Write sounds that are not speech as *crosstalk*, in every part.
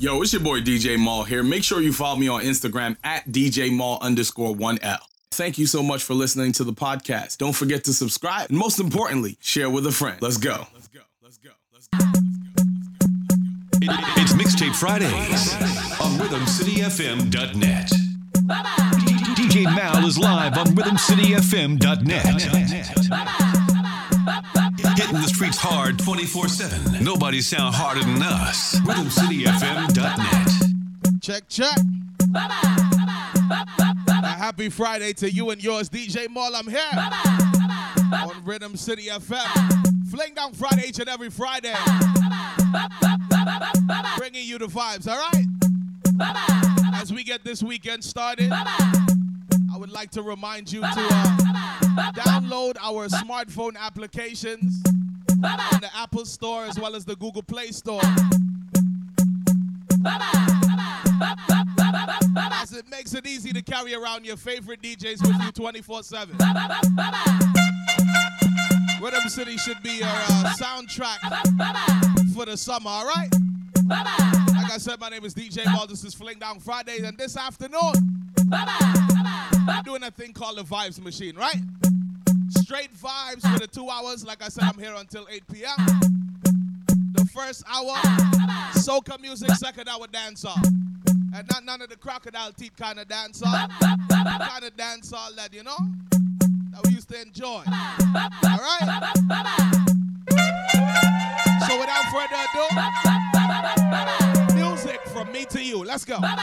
Yo, it's your boy DJ Mal here. Make sure you follow me on Instagram at DJ Mal underscore 1L. Thank you so much for listening to the podcast. Don't forget to subscribe. And most importantly, share with a friend. Let's go. Let's go. Let's go. Let's go. It's Mixtape Fridays on RhythmCityFM.net. DJ Mal is live on RhythmCityFM.net. Hitting the streets hard 24 7. Nobody sound harder than us. RhythmCityFM.net. Check, check. A happy Friday to you and yours, DJ Mal. I'm here on Rhythm City FM. Fling down Friday each and every Friday. Bringing you the vibes, all right? As we get this weekend started, I would like to remind you to uh, download our smartphone applications in the Apple Store as well as the Google Play Store. As it makes it easy to carry around your favorite DJs with you 24 7. Rhythm City should be your uh, soundtrack for the summer, all right? Like I said, my name is DJ Mal. This is Fling Down Fridays, and this afternoon, I'm doing a thing called the Vibes Machine, right? Straight vibes for the two hours. Like I said, I'm here until 8 p.m. The first hour, soca music, second hour dancehall. And not none of the crocodile teeth kind of dancehall. kind of dancehall that, you know, that we used to enjoy. All right? So without further ado, music from me to you. Let's go. I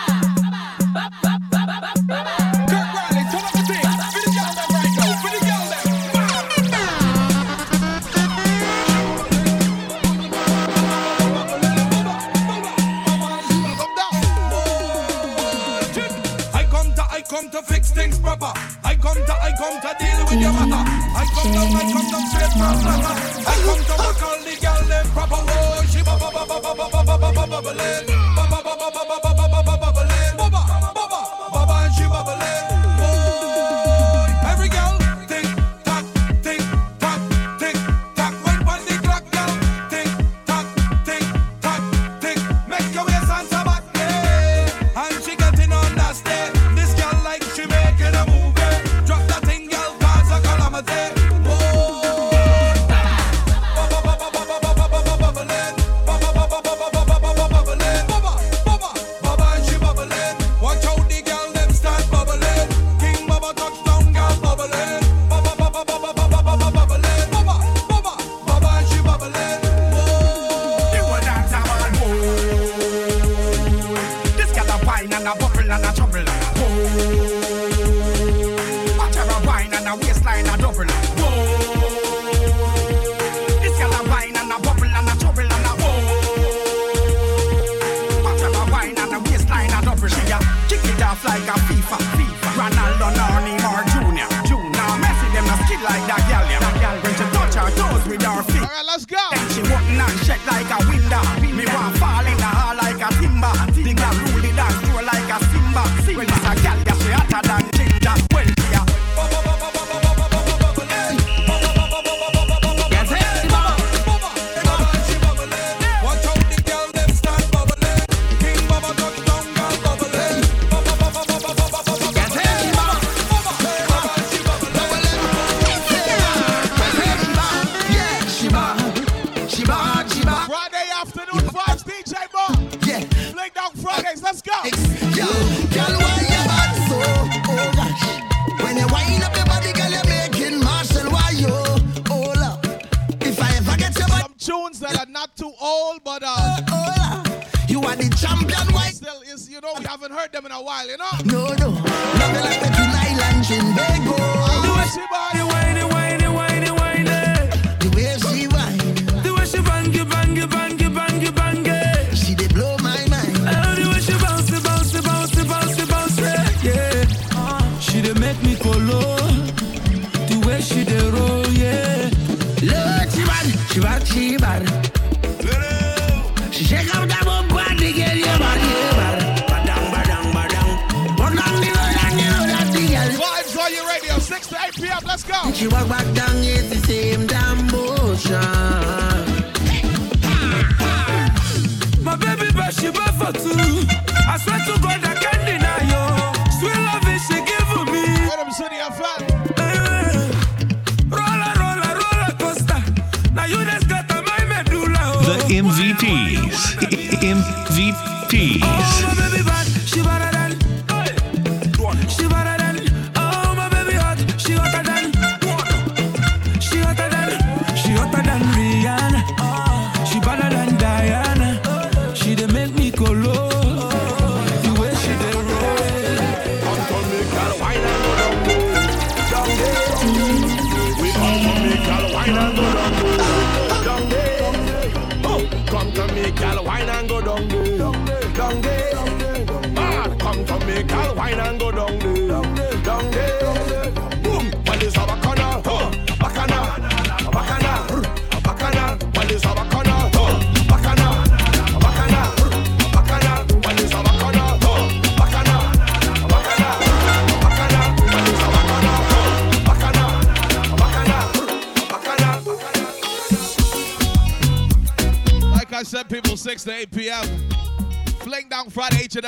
come to, deal with your matter. I come down, I come down straight from London. I come to work all the girl them proper. Oh, she ba ba ba ba ba ba ba ba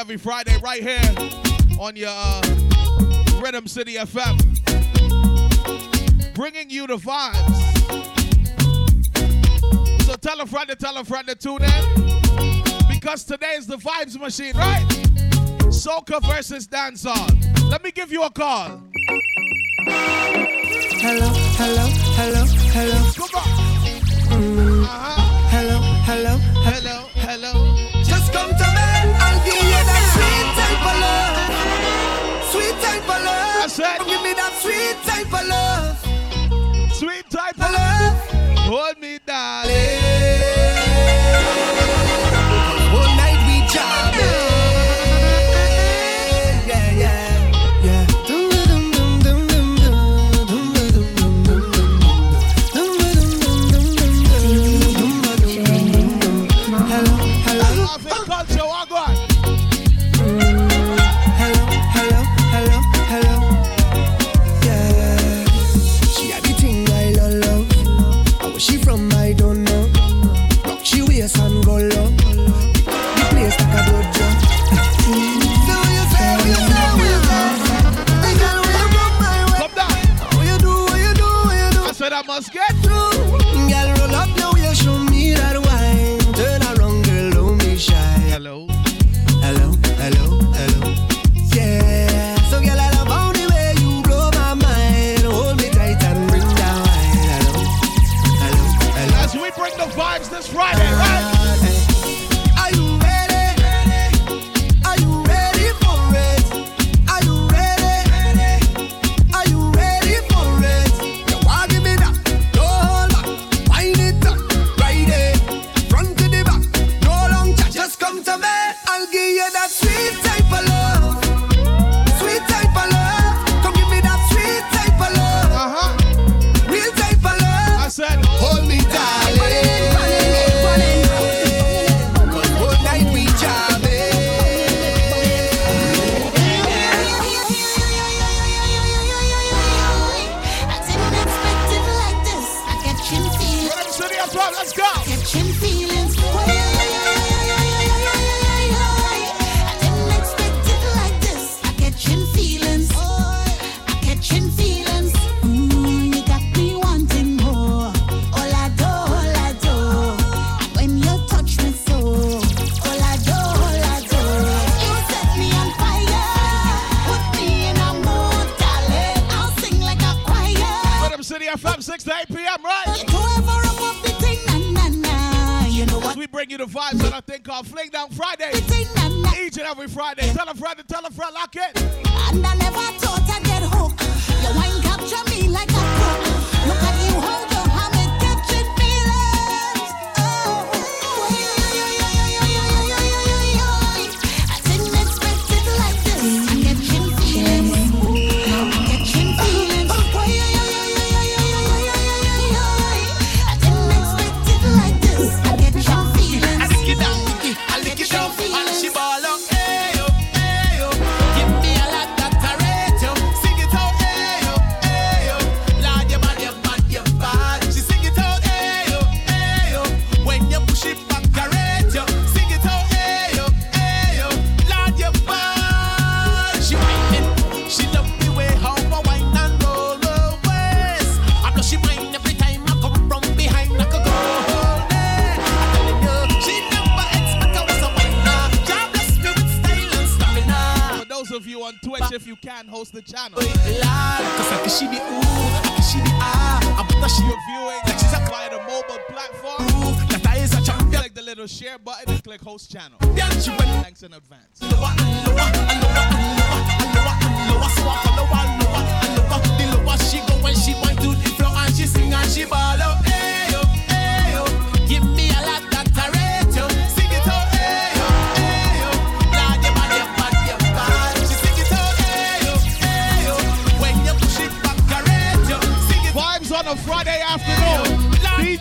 every Friday right here on your uh, Rhythm City FM. Bringing you the vibes. So tell a friend to tell a friend to tune in. Because today is the vibes machine, right? Soca versus dancehall. Let me give you a call. Hello, hello, hello, hello.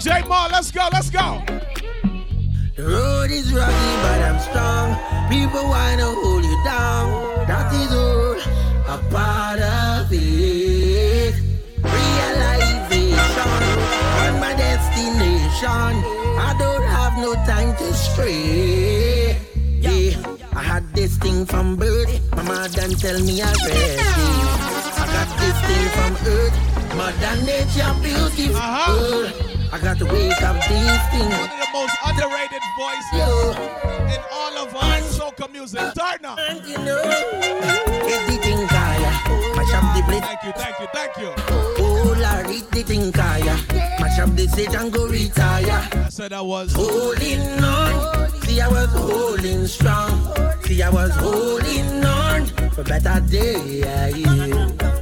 DJ Mal, let's go, let's go. The road is rocky, but I'm strong. People wanna hold you down. That is all a part of it. Realization on my destination. I don't have no time to stray. Yeah, I had this thing from birth. My mother tell me I already. I got this thing from earth. Mother nature beautiful. Uh-huh. I got to wake up these things. One of the most underrated voices Yo. in all of our soca music. Turner. And you know, everything kaya. Mash up the place. Thank you, thank you, thank you. Oh, Larry, the thing kaya. Mash up the stage and go retire. I said I was. Holding on. See, I was holding strong. See, I was holding on for better day.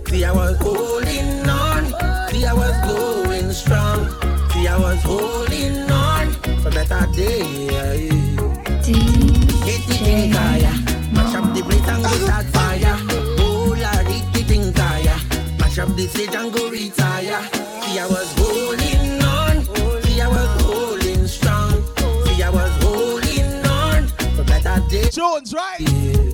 See, I was holding on. See, I was going strong. See, I was holding on for better day. Hit the thing. Mash up the place and go start fire. Oh, Larry, the thing. Mash up the stage and go retire. See, I was holding on. See, I was holding strong. See, I was holding on for better days. Jones, right? See,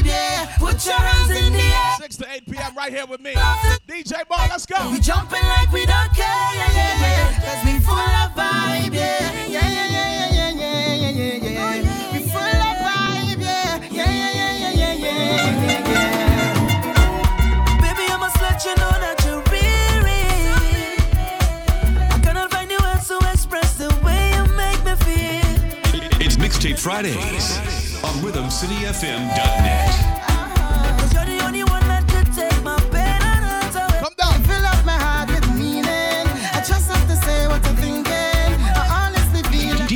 Put your hands in the air. 6 to 8 p.m. right here with me. DJ Mal, let's go. We jumping like we don't care, yeah, yeah, yeah. Cause we full of vibe, yeah. Yeah, yeah, yeah, yeah, yeah, yeah, yeah, yeah, yeah. We full of vibe, yeah. Yeah, yeah, yeah, yeah, yeah, yeah, yeah, yeah. Baby, I must let you know that you're real, real. I cannot find the words to express the way you make me feel. It's Mixtape Fridays on RhythmCityFM.net.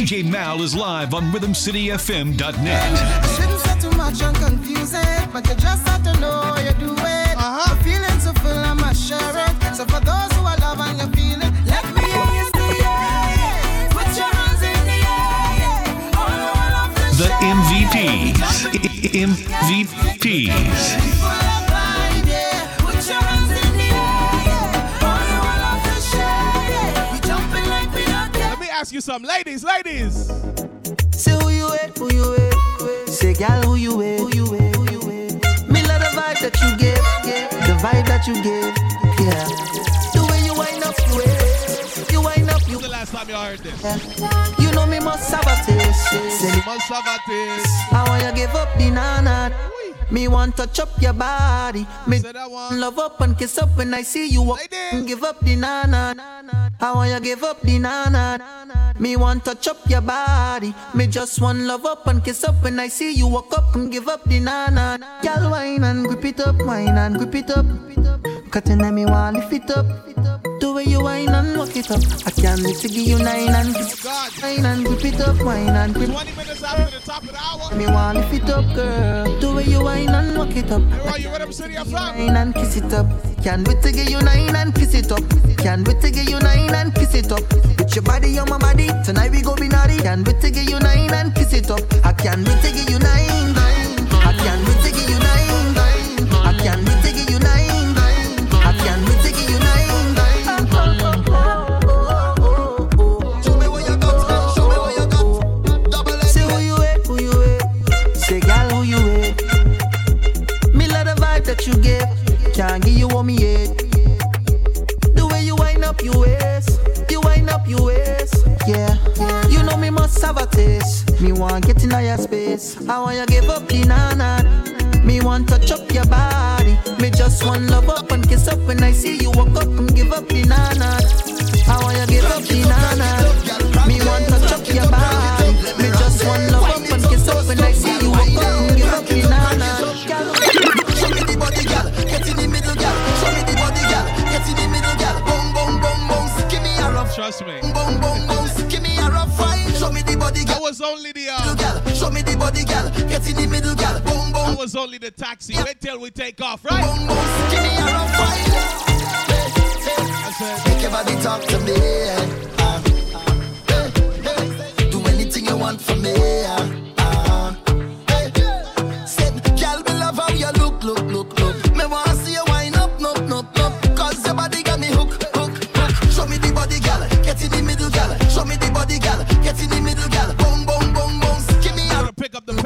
DJ Mal is live on RhythmCityFM.net. I shouldn't say too much and confuse it, but you just have to know you do it. Uh-huh. The feeling's so full, I must share it. So for those who are love and you feel it, let me hear you say yeah. Put your hands in the air. All all the The. MVPs. MVPs. Ask you some Ladies, ladies. Say who you with, who you with. Say gal, who you with, who you with, who you with. Me love the vibe that you give, yeah. The vibe that you give, yeah. The way you wind up, you way. You wind up, you. When's the last time y'all heard this? You know me must have a taste. Say me, Must have a this. I want you give up the nana. Me want touch up your body. Me love up and kiss up when I see you walk. Give up the nana. How I want you give up the nana. Me want touch up your body. Me just want love up and kiss up when I see you walk up and give up the nana. Girl, wine and grip it up, wine and grip it up. Cutting and me want lift it up. The way you whine and walk it up. I can't wait to give you nine and nine and whip it up, wine and grip. 20 minutes after the top of the hour. Me want lift it up, girl. The way you whine and walk it up. Are you Rhythm City FM? Nine and kiss it up. Can't wait to give you nine and kiss it up. Can't wait to give you nine and kiss it up. With your body on my body, tonight we go be naughty. Can't wait to give you nine and kiss it up. I can't wait to give you nine, nine. I can't wait me hate. The way you wind up your waist, you wind up your waist. Yeah, you know me must have a taste. Me want get in your space. I want you give up the nana. Me want touch up your body. Me just want love up and kiss up when I see you walk up and give up the nana. I want you give up the nana. Body, That gal. was only the uh, gal. Show me the body, gal. Get in the middle, gal. Boom, that boom, was only the taxi. Wait till we take off, right? boom, boom. Give me a rough it. Make your body talk to me. Uh, hey. Do anything you want from me. Uh,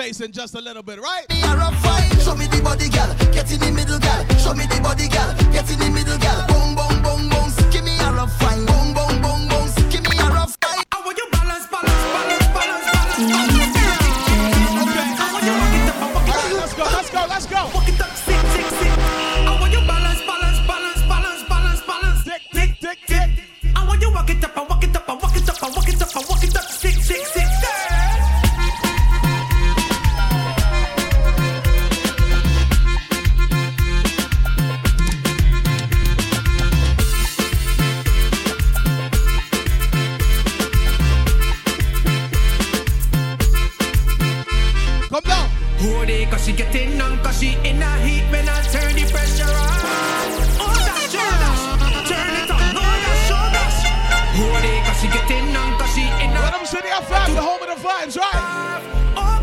in just a little bit, right? Show me the body, gal. Get in the middle, gal. Show me the body, gal. Get in the middle, gal. Boom, boom, boom, boom. Give me a rough fight. Boom, boom, boom, boom. Hold it, cause she getting on, cause she in a heat when I turn the pressure on. Shoulders, turn it on, shoulders. She she in a Rhythm City FM, the home of the vibes, right? Oh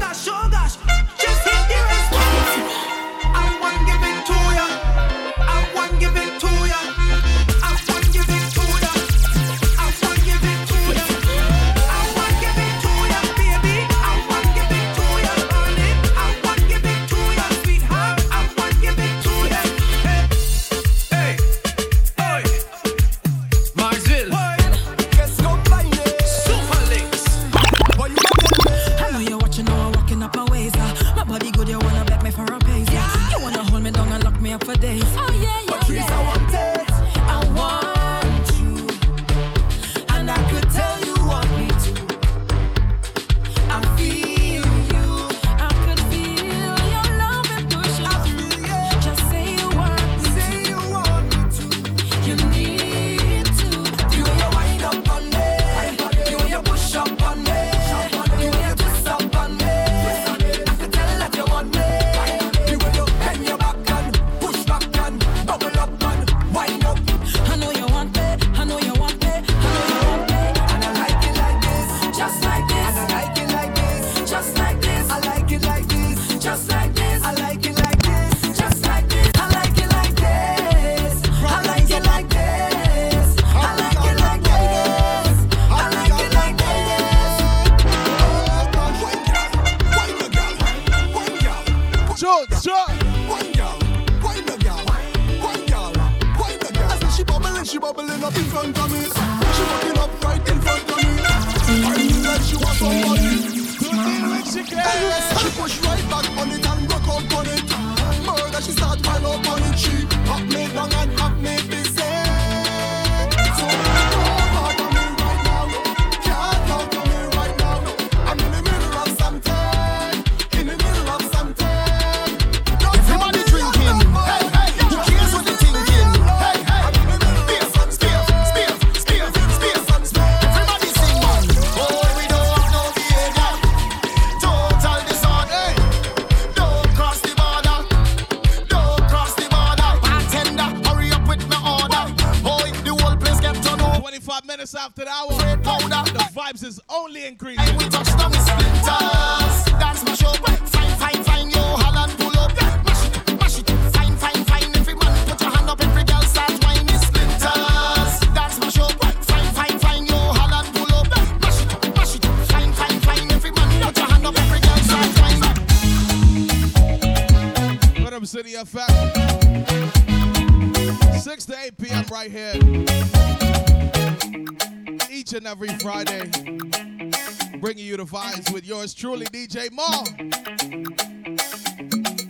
truly DJ Mal.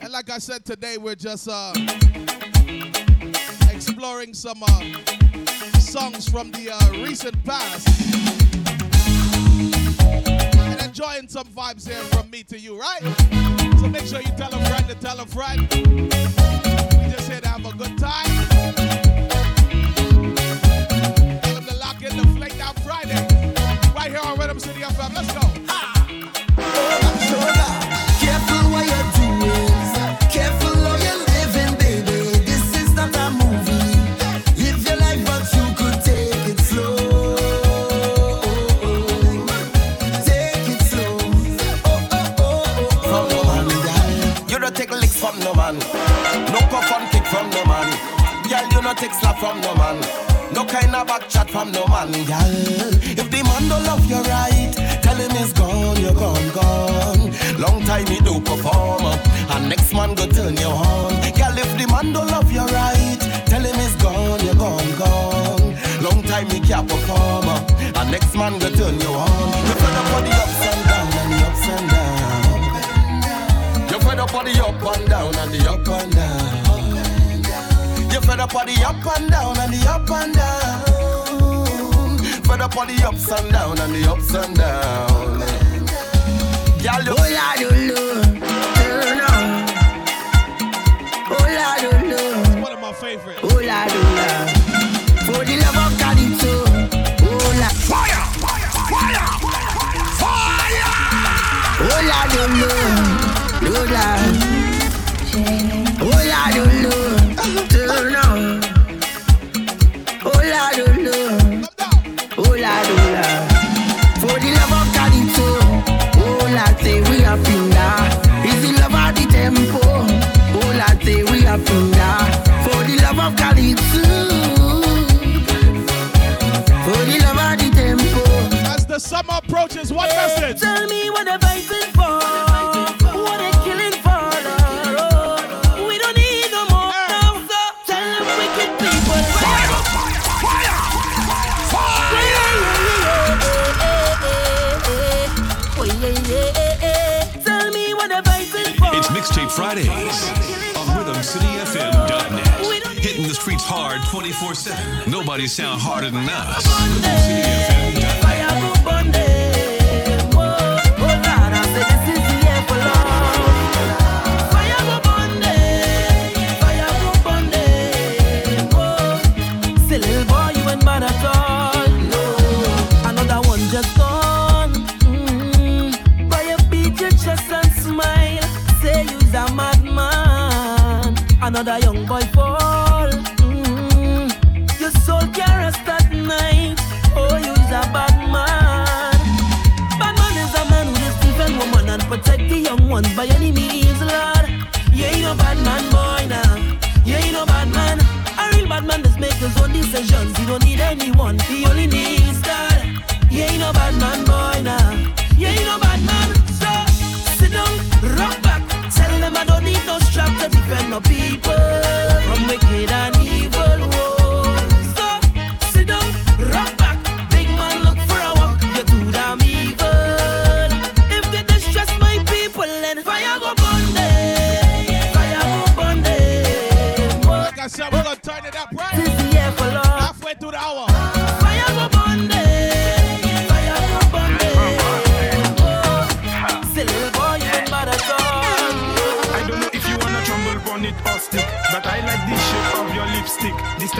And like I said today, we're just uh, exploring some uh, songs from the uh, recent past and enjoying some vibes here from me to you, right? So make sure you tell a friend to tell a friend. We just here to have a good time.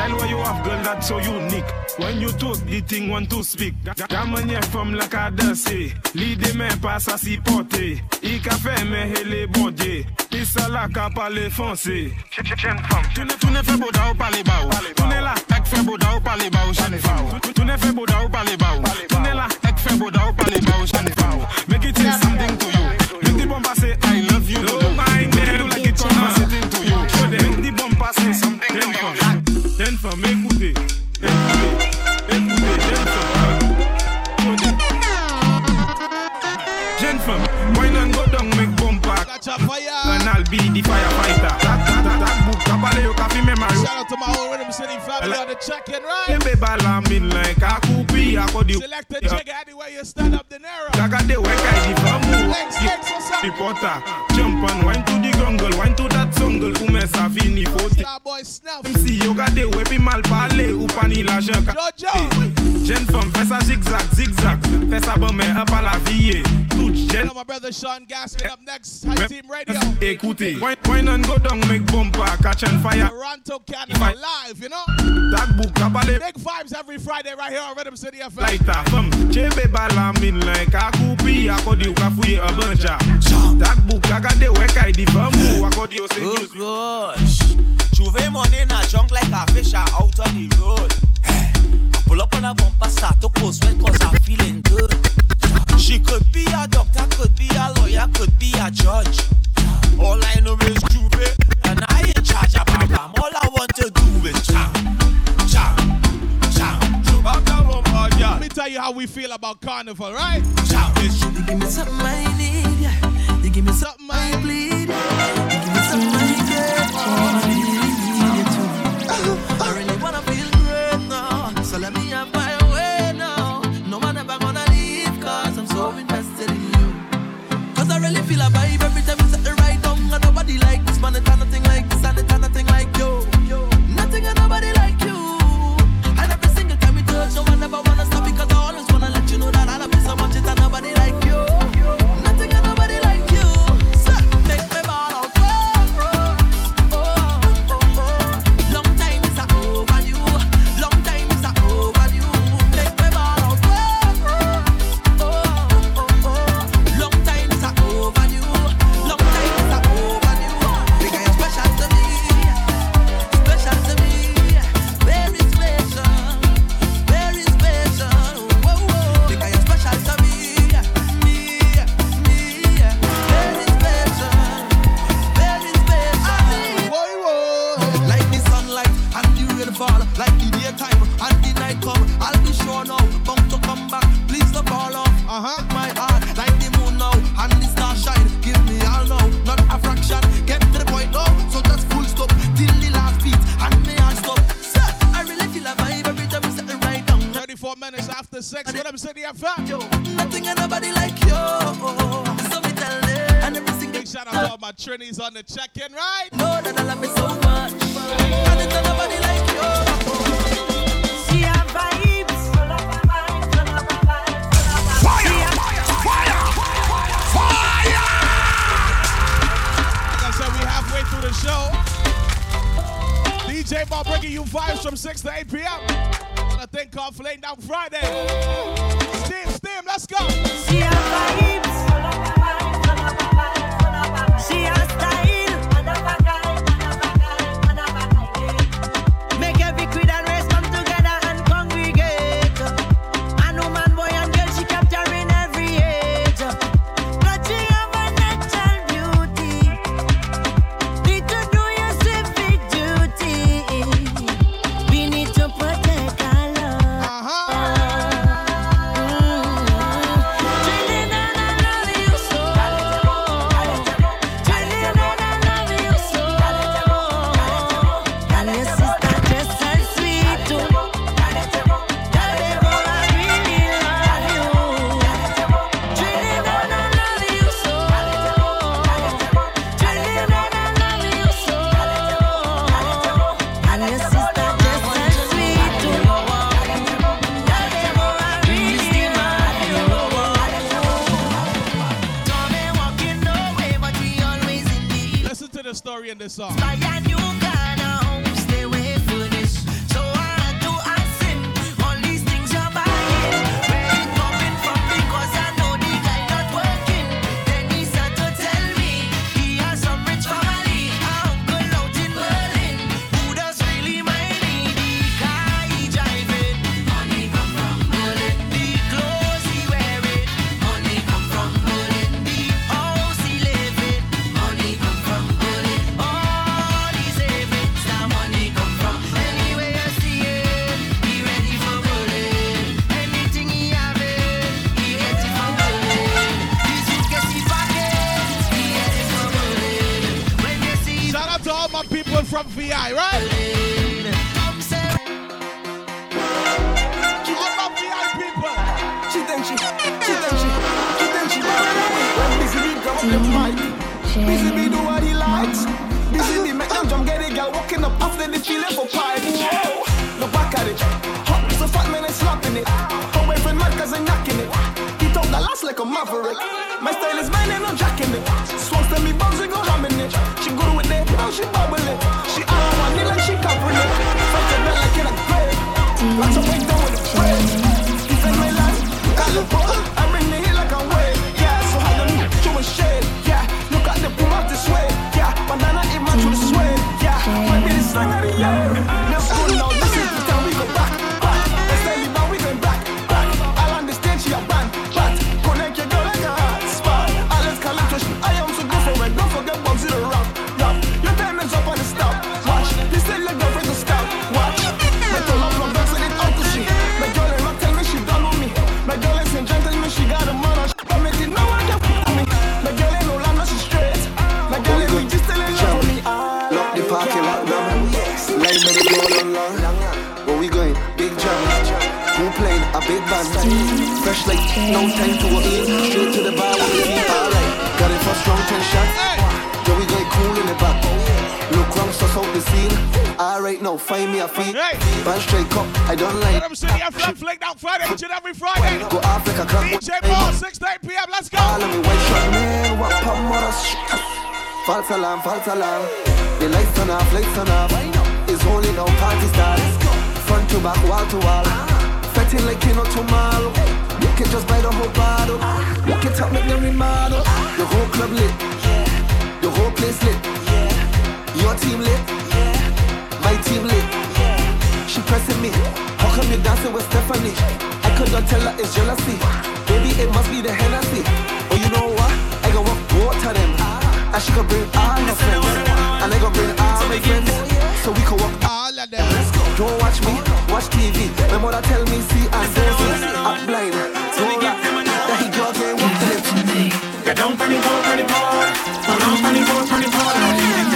Style where you have, girl, that's so unique. When you talk, the thing want to speak. Gamanye from la cadence. Eh. L'idée mais pas ça si porté. I eh. café mais hele bon Dieu. Pisa la capa le foncé. Tu ne, tu ne fais beau d'au pas les baou. Tu ne la, ek fais beau d'au pas les baou, jeune femme. Tu- Tu ne fais beau d'au pas les baou. Tu ne la, ek fais beau d'au pas les baou, jeune femme. Make it say something to you. Be the firefighter. That, that, that, that book, kabale yo kafi me maru. Shout out to my whole Rhythm City family on the check-in, right? Lembe bala min like a kupi, akodi. Select the jigger anywhere you stand up the narrow. Daga de weka di famu. Legs, legs, what's up? Reporter, jump and wine to the jungle, wine to that jungle, ume sa fini poti. Starboy Snuff. MC yo gade wepi mal pale, upani la janka. Jeune femme, fais ça zigzag, zigzag. Fais ça bon, mais la vie. Jeune. My brother Sean Gaskin up next. High Team Radio. Écoutez, wine, wine and go down, make bumper, catch and fire. Toronto, Canada, live, you know? Tag book, kabale. Big vibes every Friday right here on Rhythm City FM. Lighter, femme, chebe bala min like a kupi, akodi ukafuye a banja. Tag book, agade weka di famu, akodi o se gosh. Juve money in a junk like a fish are out on the road. I Pull up on a bumper, start to post when cause I'm feeling good. She could be a doctor, could be a lawyer, could be a judge. All I know is Juve, and I in charge of my. All I want to do is jam, tell you how we feel about Carnival, right? You give me something I need, give me something I bleed. Give me something I need. I really feel a vibe every time minutes after 6, Rhythm City FM. Nothing and nobody like you. So me tell them. And every single Big shout out to all my Trinis on the check-in, right? know that I love me so much. And it's nobody like you. See our vibes. Like I said, we halfway through the show. DJ Mal bringing you vibes from 6 to 8 p.m. on a thing called Fling Down Friday. Steam, steam, let's go. This song. A big band. Fresh like no time to eat. Straight to the bar with the heat. Alright, got it for strong ten shots. Yo, we going cool in the back. Look round, suss out the scene. Alright, now find me a feet. Band straight cup, I don't like. Me see your flag flick down Friday, each and every Friday. Go off like a crack. DJ Mal, 6 to 8 p.m. Let's go. All of me white shot man, what pump mother False alarm, false alarm. The lights turn off, lights turn off. It's only now party start. Front to back, wall to wall. Fetting like Kino tomorrow. You can just buy the whole bottle. Walk it up, make them remodel. The whole club lit. The whole place lit. Your team lit. My team lit. She pressing me. How come you dancing with Stephanie? I could not tell her it's jealousy. Baby, it must be the Hennessy. Oh, you know what? I gon' walk both of them. And she could bring all her friends. And I gon' bring all my friends. So we can walk all of them. Don't watch me, watch TV. My mother tell me, see and see. I'm blind. Don't rap. That he funny boy, funny boy. Hold on, funny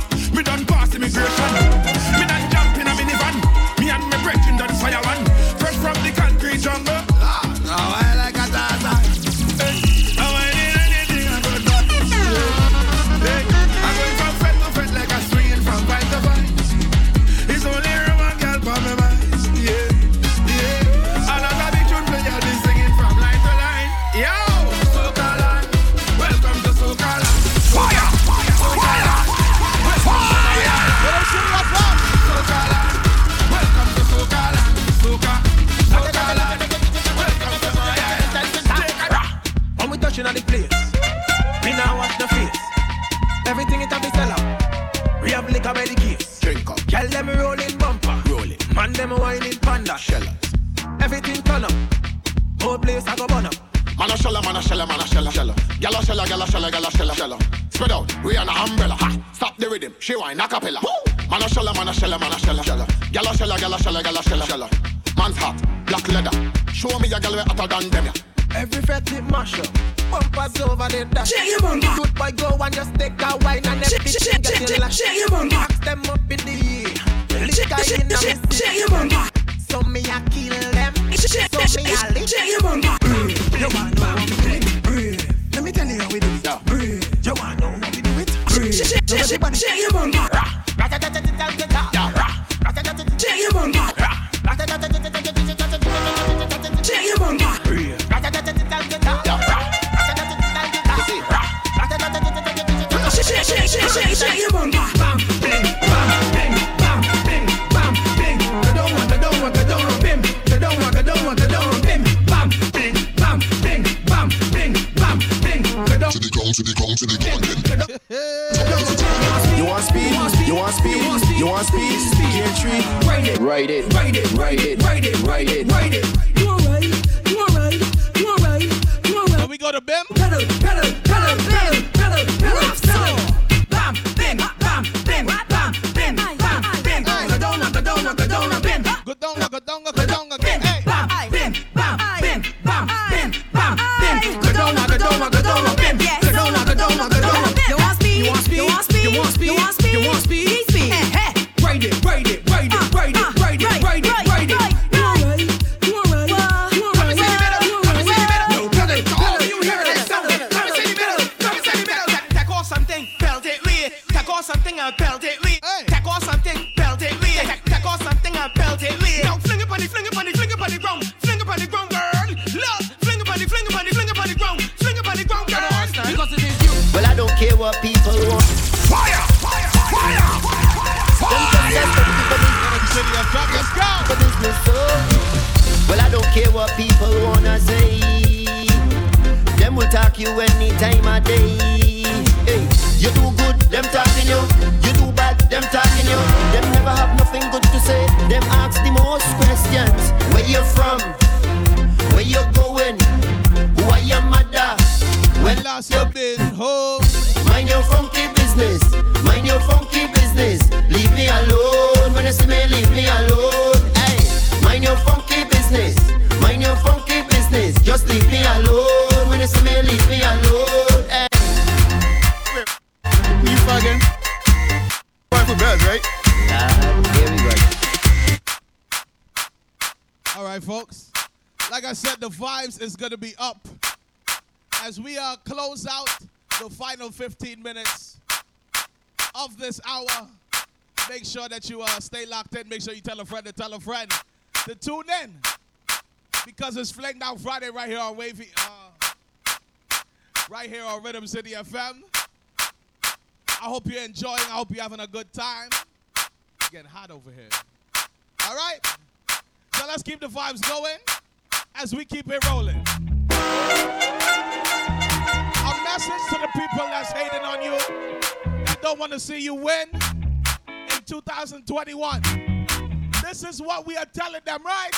me done pass immigration. Me done jump in a minivan. Me and me brethren done fire one. Fresh from the concrete jungle. Gyal a shella, gyal a shella, shella, shella. Spread out, we on a umbrella. Ha! Stop the rhythm, she whine a cappella. Man a shella, man a shella, man a shella, shella. Gyal a shella, gyal a shella, gyal a shella, shella. Man's hot, black leather. Show me a gyal way hotter than them. yeah. Every fetty mash up. Bumpers over the dash. Shake your bumper. Good boy, go and just take a wine and Shake, everything shake, get shake, you like. shake your bumper. Box them up in the air. Shake, Liquor shake, in the shake, mist. shake your bumper. So me a kill them. Shake, So me a shake, lick. shake your bumper. Shake, shake, shake, your bumper. Ride it, write it. write it, write it, write it, ride it, that you uh, stay locked in. Make sure you tell a friend to tell a friend to tune in because it's Fling Down Friday right here on Wavy, uh, right here on Rhythm City FM. I hope you're enjoying. I hope you're having a good time. It's getting hot over here. All right. So let's keep the vibes going as we keep it rolling. A message to the people that's hating on you, that don't want to see you win in 2021. This is what we are telling them, right?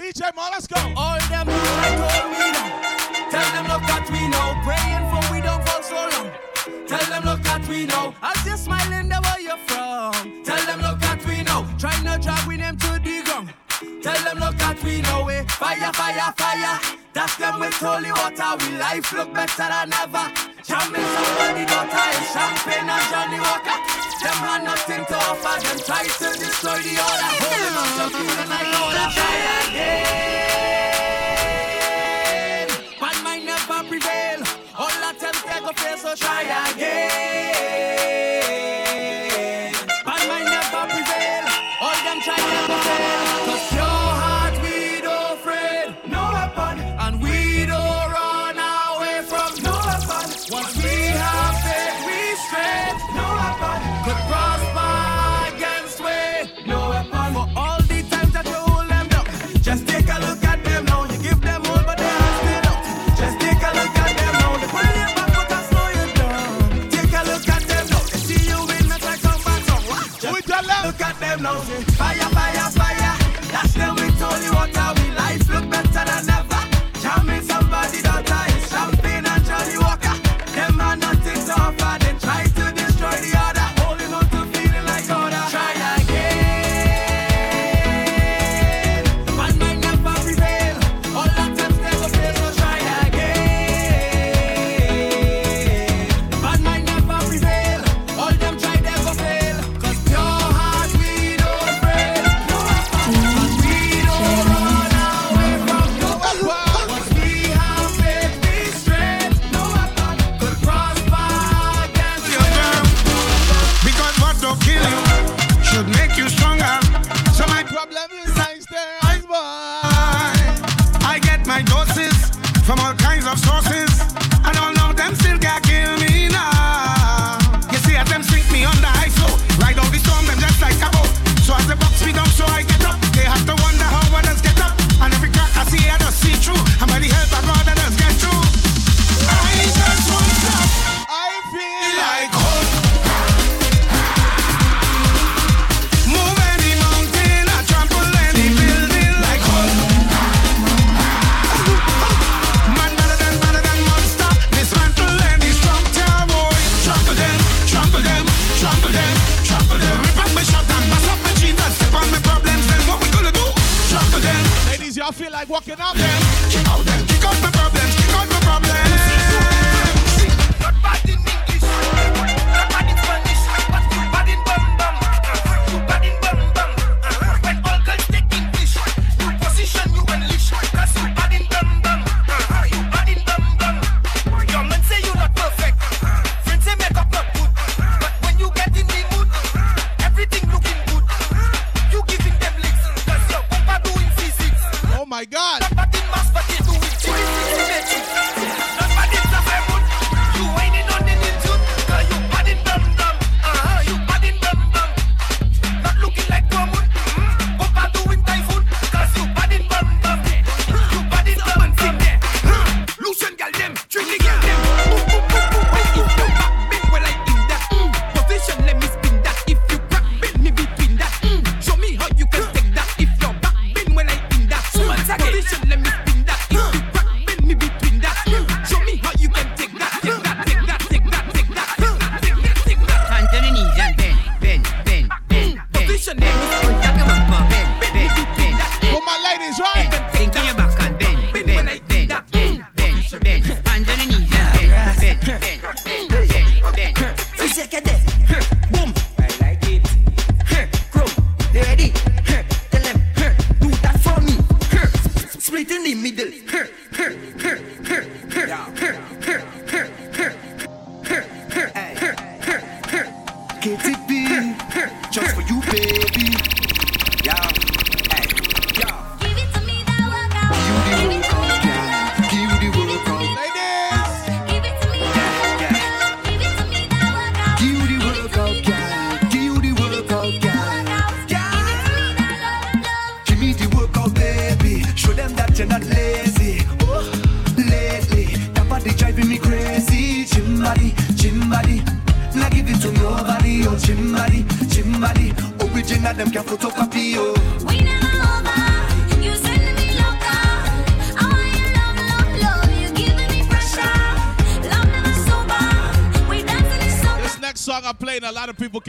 DJ Mal, let's go. All them told me now. Tell them look at we now. Praying for we don't fall so long. Tell them look at we now. As you smiling there where you from. Tell them look at we now. Try not drag with them to the ground. Tell them look at we now. eh. Fire, fire, fire. That's them with holy water. We life look better than ever. Jamming somebody daughter is champagne and Johnnie Walker. Them had nothing to offer. Them try to destroy the order. Hold them up, so feeling like order. Try again. Bad mind never prevail. All attempts they go fail, so try again.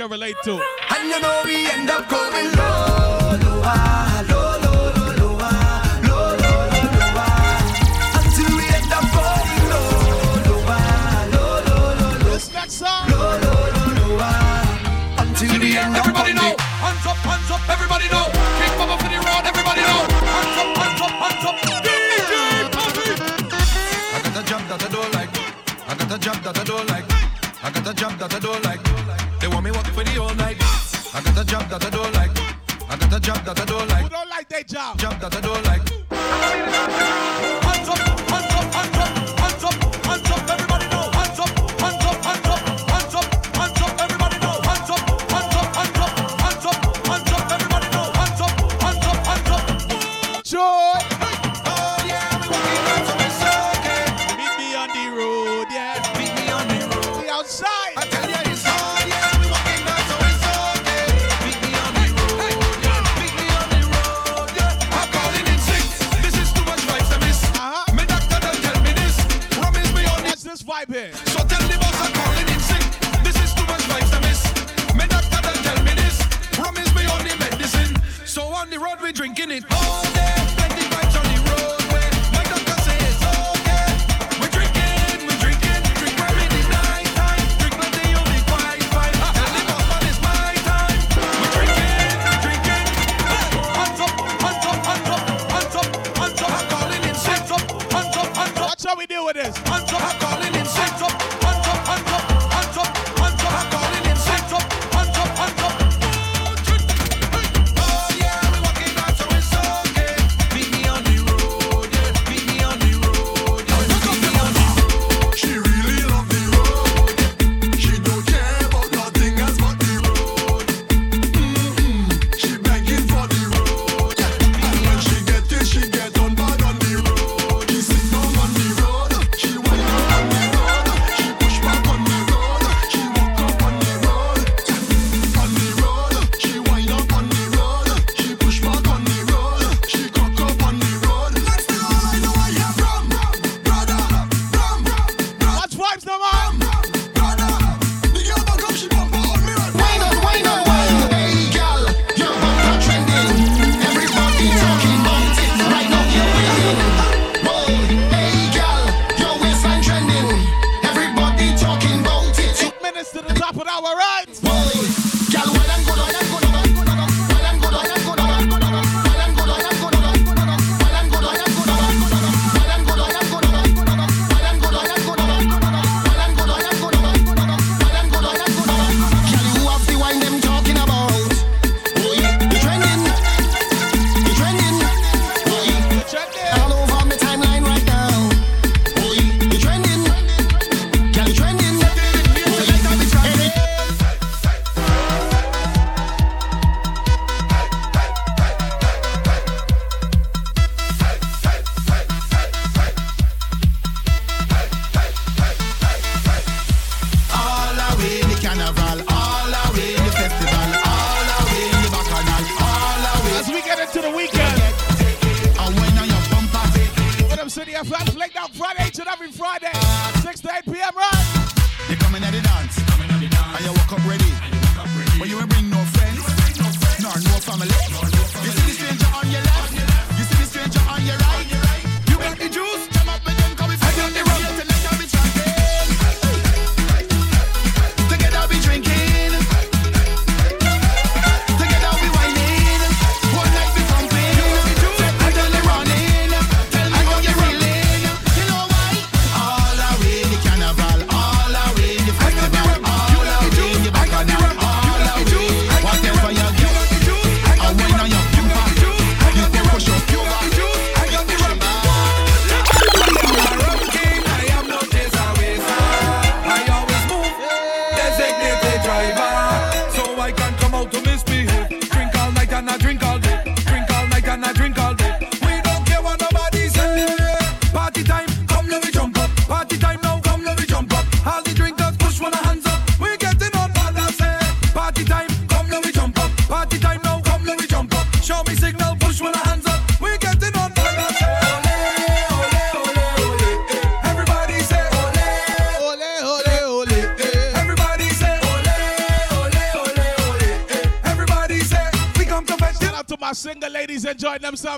Can relate to.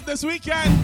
this weekend.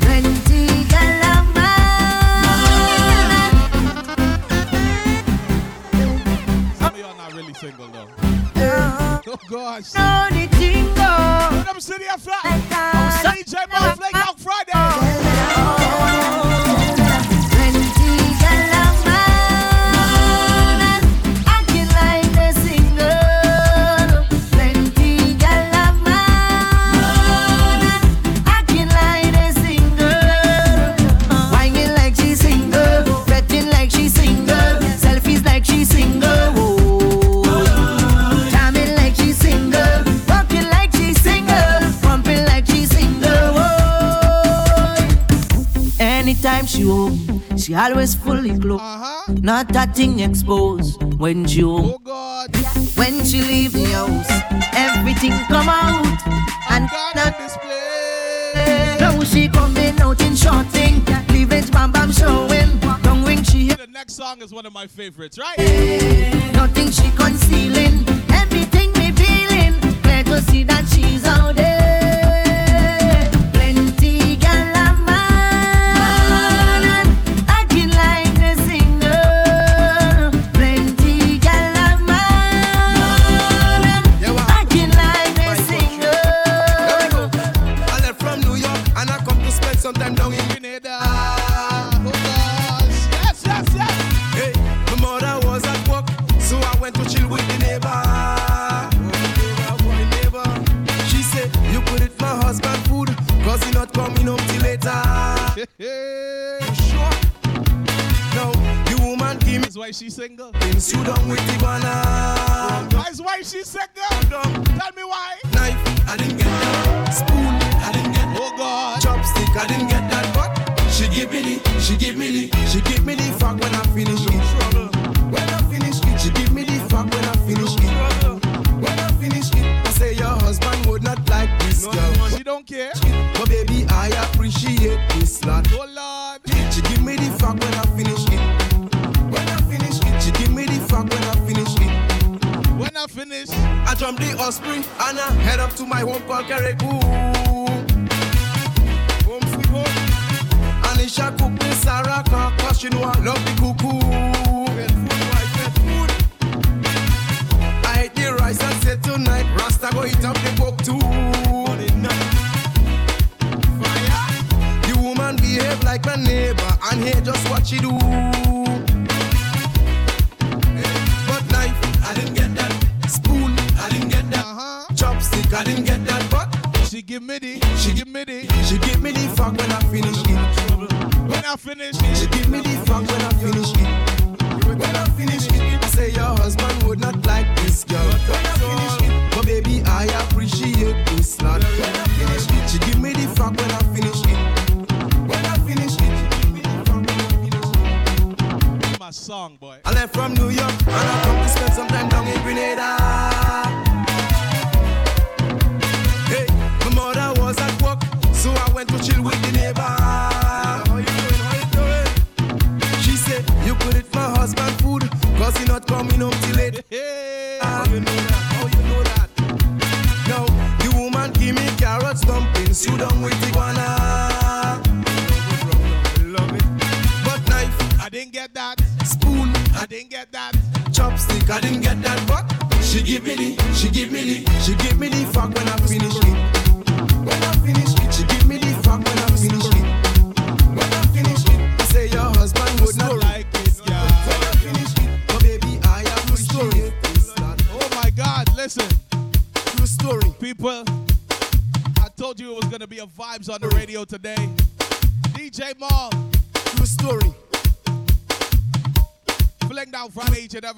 anytime she home, she always fully clothed. Uh-huh. Not that thing exposed when she home. Oh God. When she leave the house, everything come out. And oh not display. Now she coming out in short thing, cleavage bam bam showing. Tongue ring she. The next song is one of my favorites, right? Yeah. Nothing she concealing, everything me feeling. Glad to see that she's out there. Why she's single. Things you done with the banana. That's why she's single. Tell me why. Knife, I didn't get that. Spoon, I didn't get Oh God. Chopstick, I didn't get that. But she give me the, she give me the, she give me the jump the Osprey and I head up to my home called Caribou. Home sweet home. Anisha cook me cock, cause she know I love the cuckoo. I ate the rice and said tonight, Rasta go eat up the pork too. Fire. The woman behave like my neighbor and hear just what she do. Me the, she give me the, she give me the fuck when I finish it. when I finish, it, She give me the fuck when I finish it. When I finish it, I say your husband would not like this girl. When I finish it, but baby I appreciate this lot. When I finish it, she give me the fuck when I finish it. When I finish it, she give me the fuck when I finish it. my song, boy. I left from New York I didn't get that, but she give me the, she give me the, she give me the fuck when I finish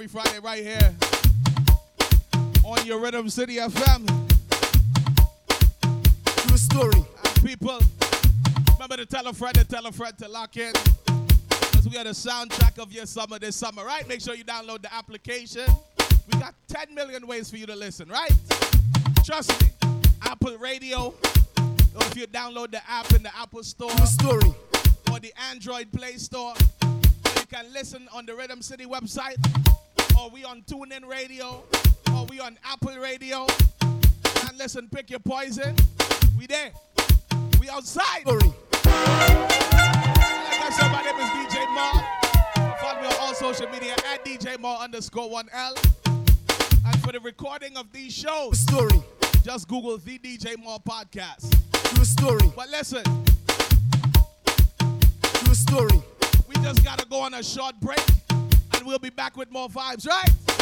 every Friday right here on your Rhythm City FM. True story. And people, remember to tell a friend to tell a friend to lock in. Because we are the soundtrack of your summer this summer, right? Make sure you download the application. We got 10 million ways for you to listen, right? Trust me. Apple Radio. Or if you download the app in the Apple Store. True story. Or the Android Play Store. You can listen on the Rhythm City website. Or we on TuneIn Radio. Or we on Apple Radio. And listen, pick your poison. We there. We outside. Like I said, my name is DJ Mal. Follow me on all social media at DJ Mal underscore 1L. And for the recording of these shows, story. just Google the DJ Mal podcast. True story. But listen, True story. we just gotta go on a short break, and we'll be back with more vibes, right?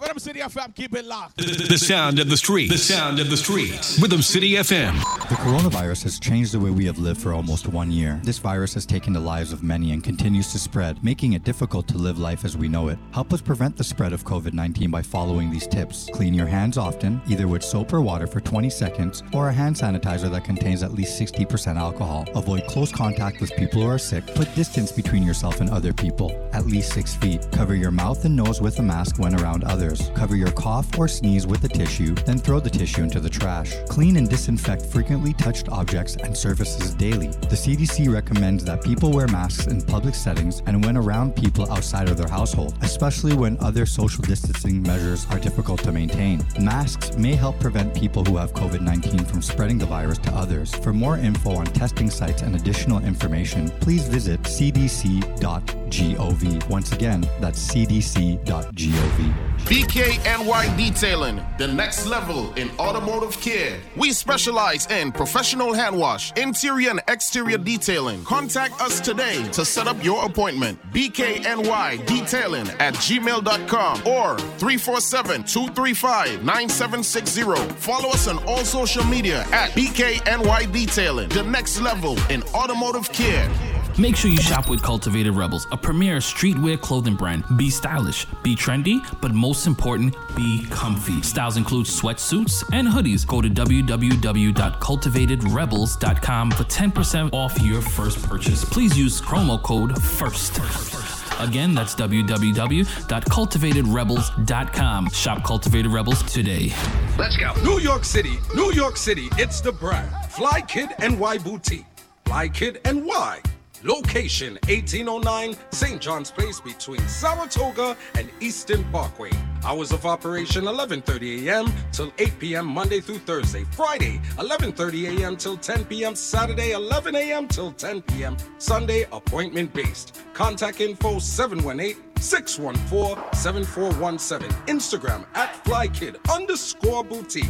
Rhythm City FM, keep it locked. The sound of the street. The sound of the streets. Rhythm City FM. The coronavirus has changed the way we have lived for almost one year. This virus has taken the lives of many and continues to spread, making it difficult to live life as we know it. Help us prevent the spread of COVID 19 by following these tips. Clean your hands often, either with soap or water for 20 seconds, or a hand sanitizer that contains at least 60% alcohol. Avoid close contact with people who are sick. Put distance between yourself and other people, at least 6 feet. Cover your mouth and nose with a mask when around others. Cover your cough or sneeze with a tissue, then throw the tissue into the trash. Clean and disinfect frequently touched objects and surfaces daily. The CDC recommends that people wear masks in public settings and when around people outside of their household, especially when other social distancing measures are difficult to maintain. Masks may help prevent people who have COVID 19 from spreading the virus to others. For more info on testing sites and additional information, please visit cdc.gov. Once again, that's cdc.gov. Be BKNY Detailing, the next level in automotive care. We specialize in professional hand wash, interior and exterior detailing. Contact us today to set up your appointment. BKNY Detailing at gmail.com or 347 235 9760. Follow us on all social media at BKNY Detailing, the next level in automotive care. Make sure you shop with Cultivated Rebels, a premier streetwear clothing brand. Be stylish, be trendy, but most important, be comfy. Styles include sweatsuits and hoodies. Go to www.cultivatedrebels.com for 10% off your first purchase. Please use promo code FIRST. Again, that's www.cultivatedrebels.com. Shop Cultivated Rebels today. Let's go. New York City, New York City, it's the brand. Fly Kid NY Boutique. Fly Kid NY Location 1809 St. John's Place between Saratoga and Eastern Parkway. Hours of operation 11:30 a.m. till 8 p.m. Monday through Thursday. Friday 11:30 a.m. till 10 p.m. Saturday 11 a.m. till 10 p.m. Sunday appointment based. Contact info 718 614 7417. Instagram at flykid underscore boutique.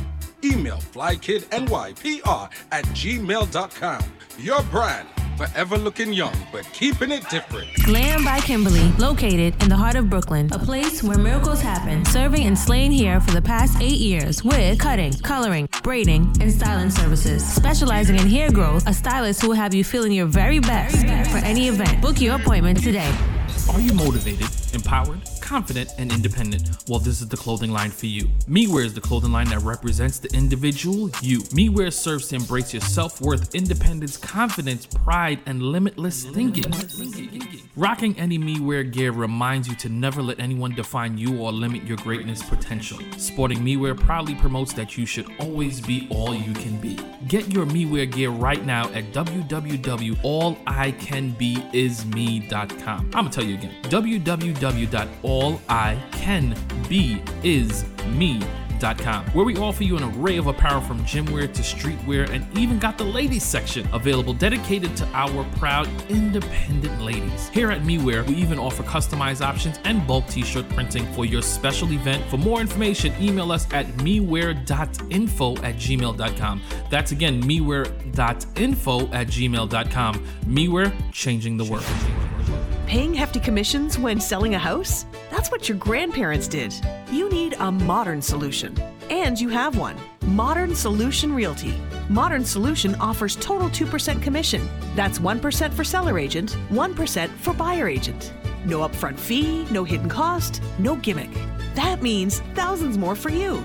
Email flykidnypr at gmail.com. Your brand forever looking young, but keeping it different. Glam by Kimberly, located in the heart of Brooklyn, a place where miracles happen, serving and slaying hair for the past eight years with cutting, coloring, braiding, and styling services. Specializing in hair growth, a stylist who will have you feeling your very best for any event. Book your appointment today. Are you motivated, empowered? confident, and independent. Well, this is the clothing line for you. MeWear is the clothing line that represents the individual you. MeWear serves to embrace your self worth, independence, confidence, pride, and limitless thinking. Rocking any MeWear gear reminds you to never let anyone define you or limit your greatness potential. Sporting MeWear proudly promotes that you should always be all you can be. Get your MeWear gear right now at www.allicanbeisme.com. I'm gonna tell you again www.all all I can be is me.com, where we offer you an array of apparel from gymwear to streetwear and even got the ladies section available dedicated to our proud independent ladies. Here at MeWear, we even offer customized options and bulk t-shirt printing for your special event. For more information, email us at mewear.info at gmail.com. That's again, mewear.info at gmail.com. MeWear, changing the world. Paying hefty commissions when selling a house? That's what your grandparents did. You need a modern solution. And you have one Modern Solution Realty. Modern Solution offers total 2% commission. That's 1% for seller agent, 1% for buyer agent. No upfront fee, no hidden cost, no gimmick. That means thousands more for you.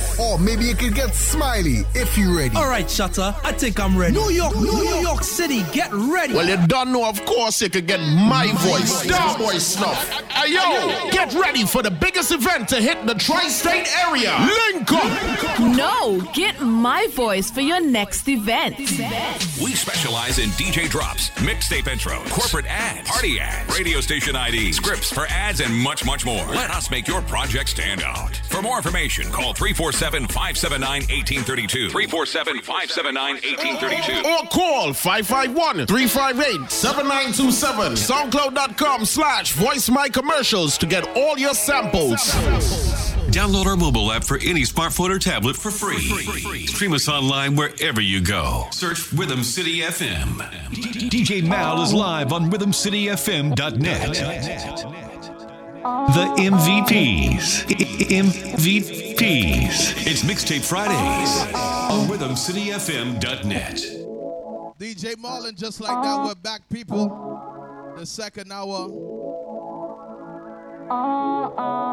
Or maybe you could get smiley if you're ready. All right, Shutter, I think I'm ready. New York, New, New York. York. City, get ready. Well, you don't know, of course, you could get my, my voice, Starboy Snuff. Ayo, get ready for the biggest event to hit the tri state area. Link up. No, get my voice for your next event. We specialize in DJ drops, mixtape intros, corporate ads, party ads, radio station IDs, scripts for ads, and much, much more. Let us make your project stand out. For more information, call 346 347 579 1832. 347 579 1832. Or call 551 358 7927. SoundCloud.com slash voice my commercials to get all your samples. Download our mobile app for any smartphone or tablet for free. Stream us online wherever you go. Search Rhythm City FM. DJ Mal is live on RhythmCityFM.net. The MVPs. MVPs. It's Mixtape Fridays on RhythmCityFM.net. DJ Marlon, just like that, we're back, people. The second hour.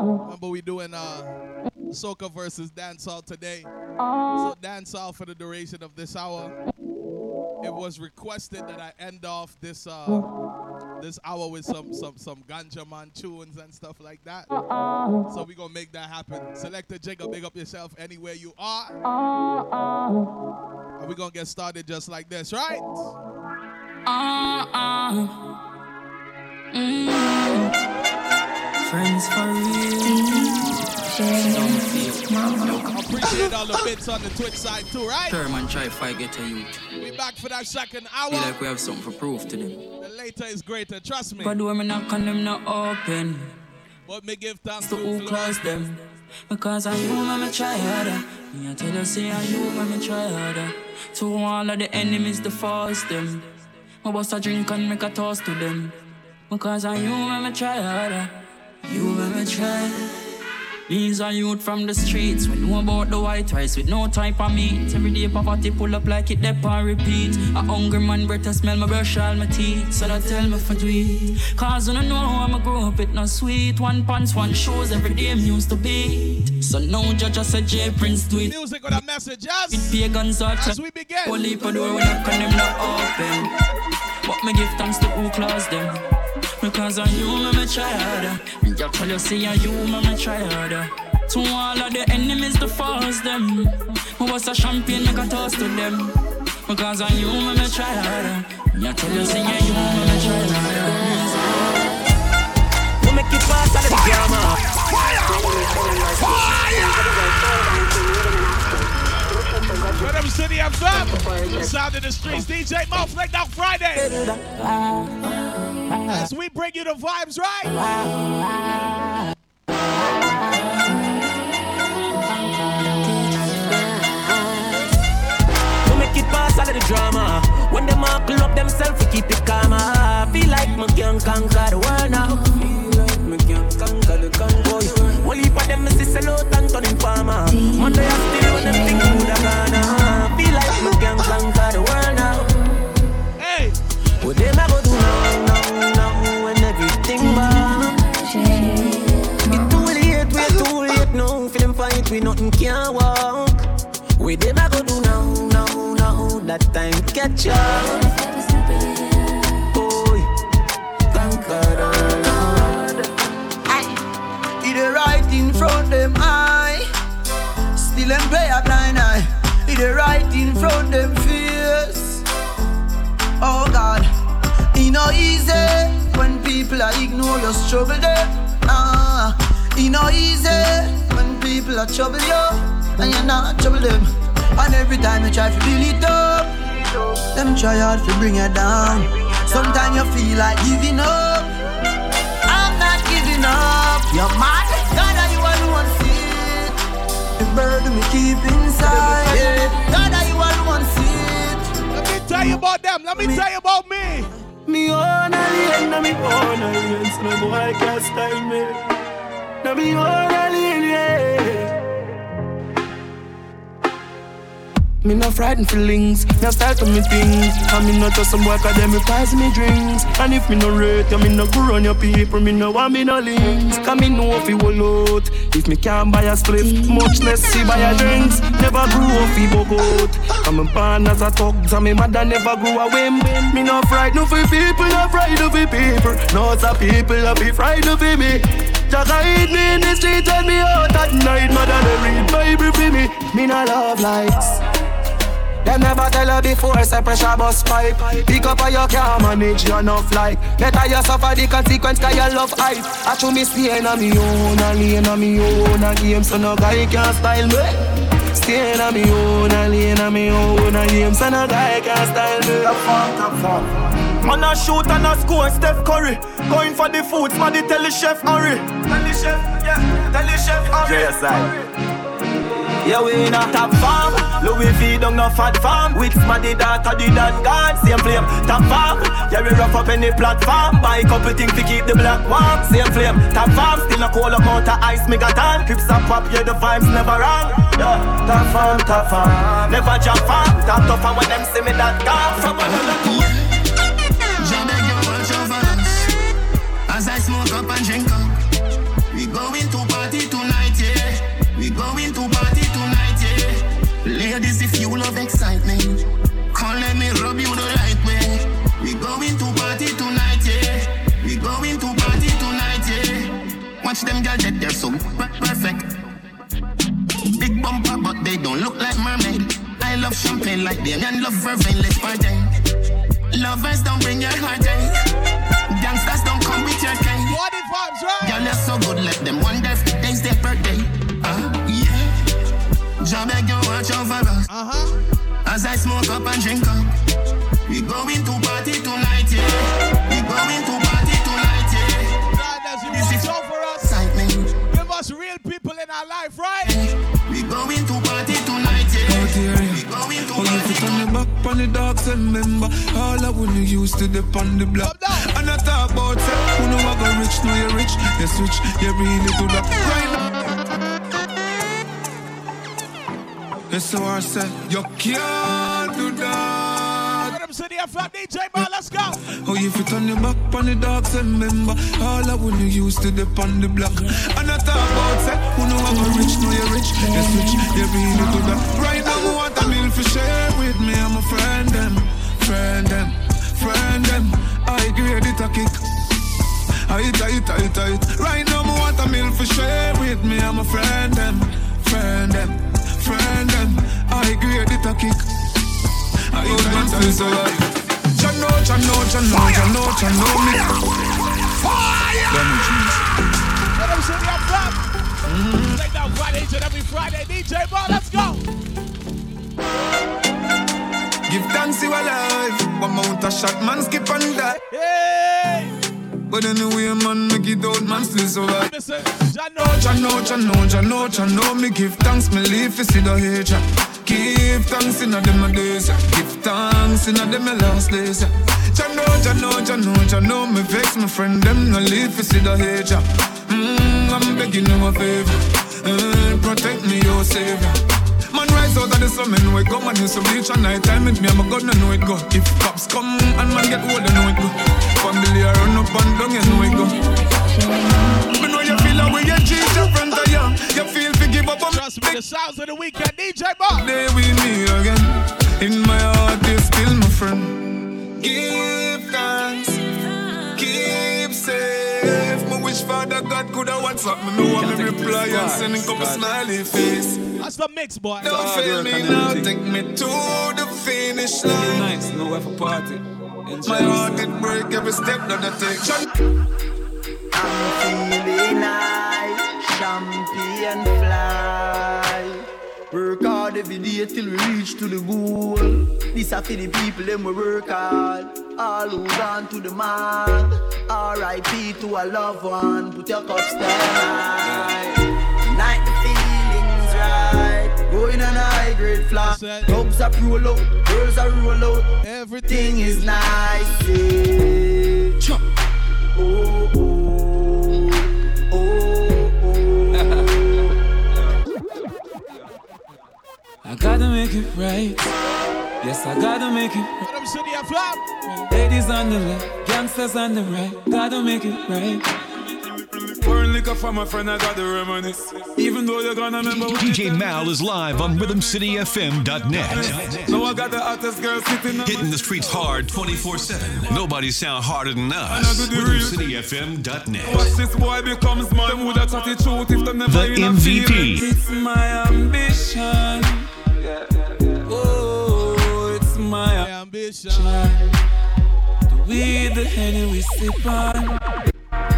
Remember, we're doing uh, soca versus dancehall today. So dancehall for the duration of this hour. It was requested that I end off this uh, this hour with some some some ganja man tunes and stuff like that. So we gonna make that happen. Selector Jacob, big up yourself anywhere you are. And we gonna get started just like this, right? Friends for real. Appreciate all the bits on the Twitch side too, right? Sure, man, try fight get a youth. We back for that second hour. Feel like we have something for proof to them. The later is greater, trust me. But when me knock on them not open. But me give thanks to who close them. Because I you when me try harder. Me I tell you say I you when me try harder. To all of the enemies to force them. I bust a drink and make a toast to them. Because I you when me try harder. You me try. These are youth from the streets. We know about the white rice with no type of meat. Every day poverty pull up like it dep and repeat. A hungry man breath I smell my brush all my teeth. So that tell me for do it. Cause when I know how I'ma grow up it not sweet. One pants, one shoes, every day I'm used to beat. So no judge just a J Prince do it. Music with a message, yes. With pagans or As we begin. Only for door when I them not open. But me give thanks to who close them. Because I you, me, me try harder. Me just tell you, see, I you, me, me try harder. To all of the enemies to force them. Me was a champion, make a toast to them. Because I you, me, me try harder. Me tell you, see, I you, me, me try harder. We make it pass out of the drama. Rhythm City FM. The sound of the streets. DJ Mal Fling Down Friday. As we bring you the vibes, right? We make it pass all of the drama. When them all pull up themselves, we keep it calmer. Feel like me can conquer the world now. The heap of them is this hello and turning farmer. Monday I still think For we nothing can walk. We I go do now, now, now. That time catch up. Boy, conquer the Lord. He the right in front them eye. Still them play a blind eye. The right in front them face. Oh God, it no easy when people are ignore your struggle them. Ah, it no easy when people are trouble you and you're not trouble them. And every time you try to build it up, them try hard to bring you down. Sometimes you feel like giving up. I'm not giving up. You're mad. God, are you alone see it? The burden we keep inside. Yeah. God, are you alone see it? Let me tell you about them. Let me tell you about me. Me own alien, me own alien, so no boy can't style me. Me own alien, yeah. Me no frightened feelings, me style to me things. And me not just some cause them replies me drinks. And if me no rate, you me no go on your people, me no want me no links. Cause me know if you will out. If me can't buy a split, much less see buy a drinks. Never grew up fi bogot. Come and born as a thug, and me mother never grew a whim. Me no frightened for people, no frightened for people. No some people a be frightened for me. Jaga hit me in the street and me out at night. Mother they read Bible for me. Me no love likes. Them never tell her before, say pressure bus pipe. Pick up how you can't manage your enough like. Better you suffer the consequence cause you love hype. I show me staying on me own, and lane on me own, a game so no guy can style me. Staying on me own, and lane on me own, a game so no guy can style me. Top form, top form. Man a shoot and a score, Steph Curry Going for the food, man the tell the chef hurry Tell the chef, yeah, tell the chef hurry yeah, we in a top farm. Louis V don't no fat farm. With smaddy daughter, the dan gone. Same flame, top farm. Yeah, we rough up any platform. Buy couple things to keep the black warm. Same flame, top farm. Still a cold amount of ice, me got on. Crips up pop, yeah, the vibes never wrong. Yeah, top farm, top farm. Never jump farm. Top tough and when them see me that gone. From another We going to party tonight, yeah. We going to party tonight, yeah. Ladies, if you love excitement, come let me rub you the right way. We going to party tonight, yeah. We going to party tonight, yeah. Watch them girls they're so perfect. Big bumper, but they don't look like mermaid. I love champagne like them and love vervain. Let's party. Lovers don't bring your heartache. Eh. Gangsters don't come what if vibes, right? You're so good, let them wonder if today's their birthday. Uh, yeah. Job beg you watch over us. Uh-huh. As I smoke up and drink up. We going to party tonight, yeah. We going to party tonight, yeah. God, as you watch over us. Excitement. Give us real people in our life, right? We going to back on the dogs and remember all I when you used to dip on the block. And I talk about say, who know I go rich, know you rich, you switch, you really do that. Right now. Yes, so I said, you can't do that. Them the flat DJ, man. Let's go. Oh, you fit on the back on the dogs and remember all I when you used to dip on the block. And I talk about say, who know I go rich, know you rich, you switch, you really that. Right now, I want a meal for share with me, I'm a friend them, friend them, friend them. I grade it a kick. I tight, tight, tight. Right now, I want a meal for share with me, I'm a friend them, friend them, friend them. I grade it a kick. I tight, tight, tight. Chano, chano, chano, chano, chano, me. Fire! Let them see the flat. Take down Friday each and every Friday. DJ, Mal, let's go. Give thanks you alive. One mount a shot, man skip and die. Hey! But anyway, man, make it out, man still survive. Listen, chano, chano, chano, chano, me give thanks, me live for see the hate. Yeah. Give thanks in a days. yeah. Give thanks in a last days. yeah. Chano, chano, chano, chano, me vex my friend, them no live for see the hate. yeah. Mm, I'm begging you a favor. Uh, protect me, your savior. Man rise out of the sun, man, wake up, man, use some bleach at night time with me, I'm a god, I know it go. If cops come and man get old, I know it go. Family I run up and down, you know it go. Me know you feel like when you cheat your friend of you, feel to up on Trust me, the sounds of the weekend. DJ, Mal. They with me again. In my heart, they still my friend. Give thanks, keep safe. My wish Father God could have WhatsApp me. Know what me reply and send a couple smiley face. That's the mix, boy. Don't fail me now, take me to the finish line. Nice, nowhere for party. My heart did break every step that I take. I'm feeling nice, champagne fly. Work hard every day till we reach to the goal. This are for the people them we work hard. All who gone to the mark. R.I.P. to a loved one. Put your cups down. Tonight the feelings right. Going on a high grade flight. Dogs are roll out, girls are roll out. Everything is nice. Yeah. Oh, oh, I gotta make it right. Yes, I gotta make it Let them see the flat. Ladies on the left, gangsters on the right. Gotta make it right. Pouring liquor for my friend, I gotta reminisce. Even though you're gonna remember DJ Mal is live on RhythmCityFM.net. Now I got the hottest girl sitting Hitting the streets hard 24 7. Nobody sound harder than us. RhythmCityFM.net. Watch this boy becomes man. Them woulda chat it truth if them never The in a MVP. It's my ambition. Oh, it's my ambition. The weed, the henny we sip on.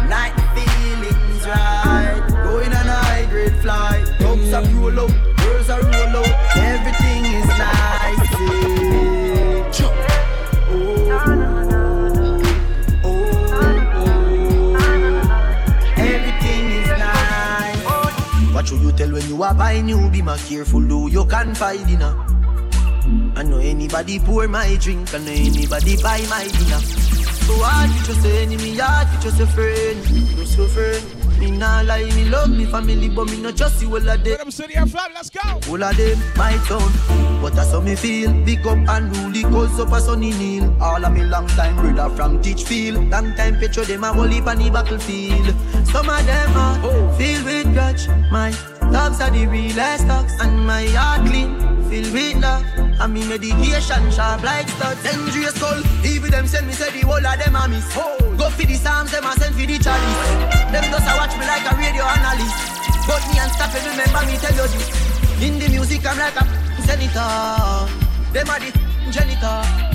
Night feelings right. Going on a high grade flight. Dogs are roll out, you you are buying new? Be more careful, though you can find dinner. I know anybody pour my drink, I know anybody buy my dinner. So hard, you just enemy, hard, you just a friend, just a friend. Me nah lie, me love me family, but me not just see all of them. Let them see the flat. Let's go. All of them, my town. But that's how me feel. Big up and rule cause up a sunny kneel. All of me long time brother from Teachfield. Long time picture them a whole heap on the battlefield. Some of them are oh. filled with grudge. My loves are the realest stocks. And my heart clean, filled with love. And me medication sharp like studs. Dangerous skull. Even them send me say the whole of them a miss. Go for the psalms, them a send for the chalice. Them just a watch me like a radio have to remember me tell you this. In the music, I'm like a senator. Them are the janitor.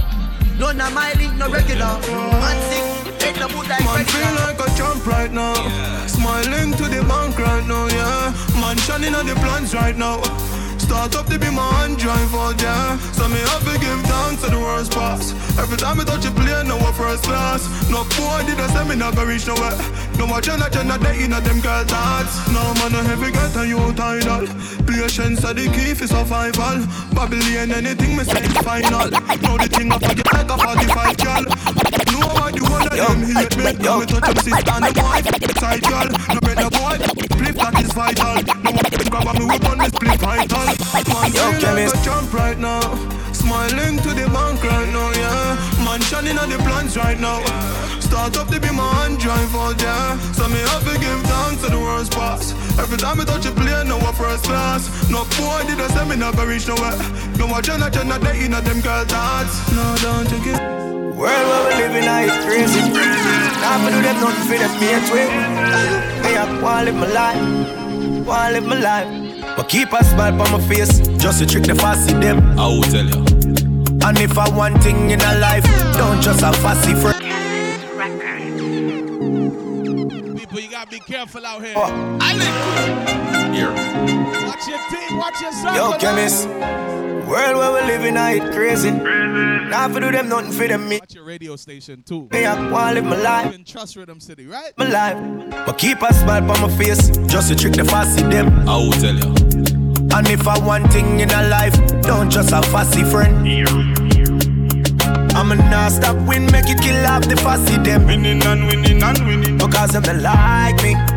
None of my link, no regular. Man sick, ain't no good like Man feel like a champ right now. Smiling to the bank right now, yeah. Man shining on the plans right now. Start up to be my hand drive out, yeah. So me have to give thanks to the worst pass. Every time I touch a plane, no first class. No boy did I say me not gonna reach nowhere. No more Jenna Jenna they in them girl thoughts. No man no heavy get a you tidal. Patience are the key for survival. Babylon anything me say it's final. Now the thing I forget like a 45 girl. Nobody one of them hate me. Now me touch them sister and the wife. Side girl, no the boy. Split that is vital. No one grab me whip on me split vital. Man, Yo, a jump right now. Smiling to the bank right now, yeah. Man, shining on the plans right now. Start up to be my hand drive out, yeah. So me have to give thanks to the world's pass. Every time I touch a plane, no one first class. No boy did I say me gonna reach nowhere. No one Jenna Jenna they in a them girl thoughts. No, don't you get. World where we living now is crazy. Now I do them nothing for eh, them mates way. Hey, I wanna live my life, wanna live my life. But keep a smile on my face, just to trick the fussy them. I will tell you. And if I want thing in a life, don't just a fussy friend. People, you gotta be careful out here. I live Here. Watch your team, watch your circle. Yo, man. chemist. World where we living now it crazy. Now I do them nothing for them me. Watch your radio station too. Hey, I wanna live my life. in Trust Rhythm City, right? my life. But keep a smile on my face, just to trick the fussy them. I will tell you. And if I want thing in a life, don't just a fussy friend. I'm a non stop win, make it kill off the fussy them. Winning and winning and winning. Because them they like me.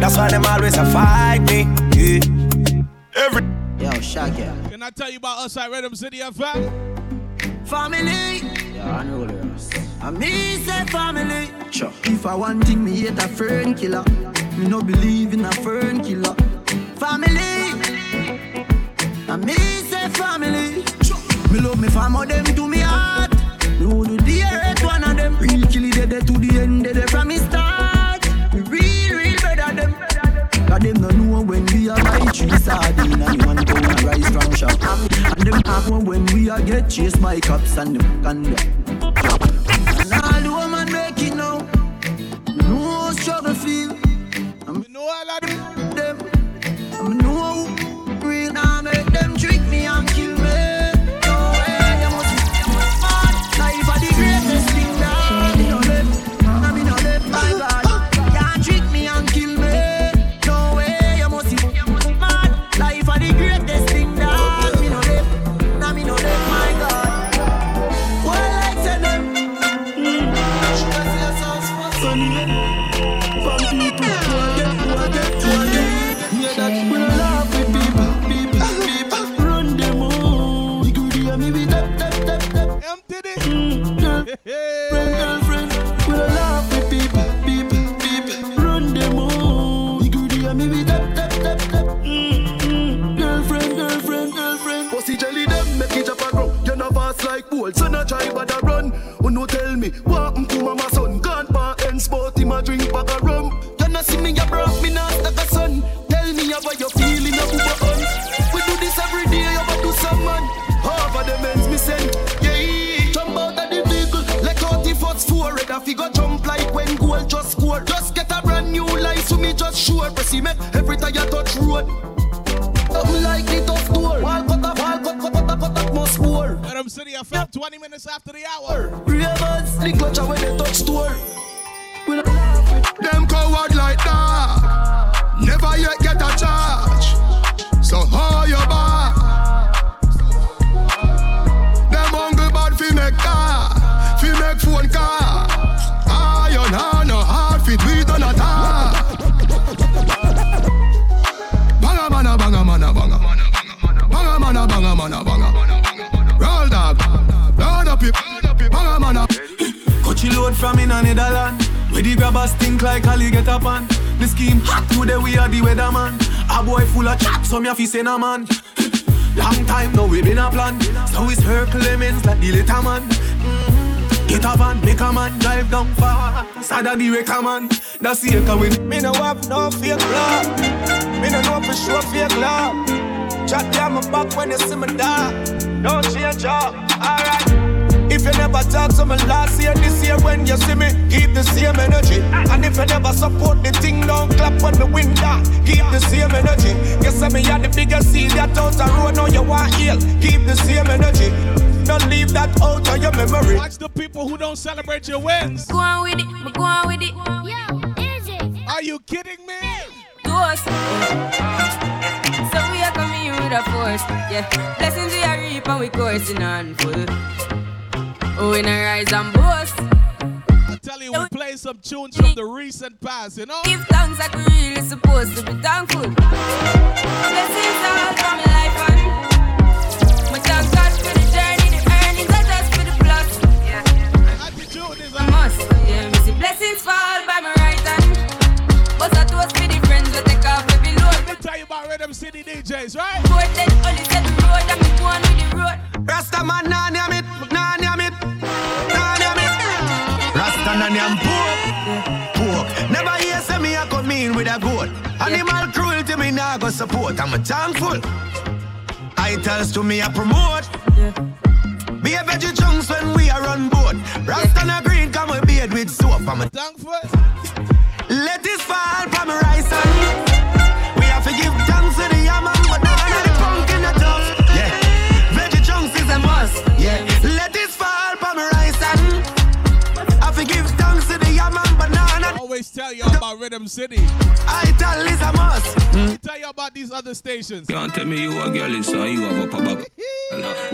That's why them always a fight me. Yeah. Every Yo, Shaggy. Can I tell you about us at Rhythm City FM? Family. Yeah, unrollers. I me say family. Sure. If I want thing, me hate a fern killer. Me no believe in a fern killer. Family. I me say family. Me love me family, them to me heart. Me would do the earth one of them. Real killy dead to the end, dead from me start. Cause them no know when we are buy three sardine and one pound of rice from shop. And them have when we are get chased by cops and them can And all the woman make it now. How struggle feel. And me know all of them. them. And me know who real now the hour. Ravens, the clutch when they touch door. Them coward like that. Never yet get a charge. Where the grabbers think like Ali get up on. The scheme hot today we are the weatherman. A boy full of chat, some ya fi send a man. Long time now we been a plan. So it's her Clemens like the little man. Mhm. Get a van, make a man drive down fast. I the wrecker man, that's the echo win. Me no have no fake love. Me no know for sure fake love. Chat down my back when you see me die. Don't change up, alright. If you never talk to me last year, this year when you see me, keep the same energy. And if you never support the thing, don't clap when the win down. Keep the same energy. You say me had the biggest seed that out the road, now you want heal. Keep the same energy. Don't leave that out of your memory. Watch the people who don't celebrate your wins. Go on with it, go on with it. Yo, easy. Are you kidding me? Ghost. So we are coming with a force, yeah. Blessings we are reap and we coursing on full. Oh, in a rise and boast. I tell you, we play some tunes from the recent past, you know? Give thanks like we really supposed to be thankful. Blessings all from my life and my thank God for the journey, the earnings are just for the plus. Yeah. Attitude is a must. Yeah, me see blessings fall by my right hand. But I toast for the friends that take off every load. Let me tell you about Rhythm City DJs, right? Boy, then only set the road and me go on with the road. Rasta man, nah, name it, nah, nah, name it. Rasta nah, name pork, pork. Never hear say me a come in with a goat. Animal cruelty me nah go support. I'm a thankful. Titles to me a promote. Be a veggie chunks when we are on board. Rasta na green come with beard with soap. I'm a thankful. Let this fall from rice and we have to give thanks Always tell you about Rhythm City. Ah, I tell is a must. Let me tell you about these other stations. Can't tell me you a girl is so you have a papa.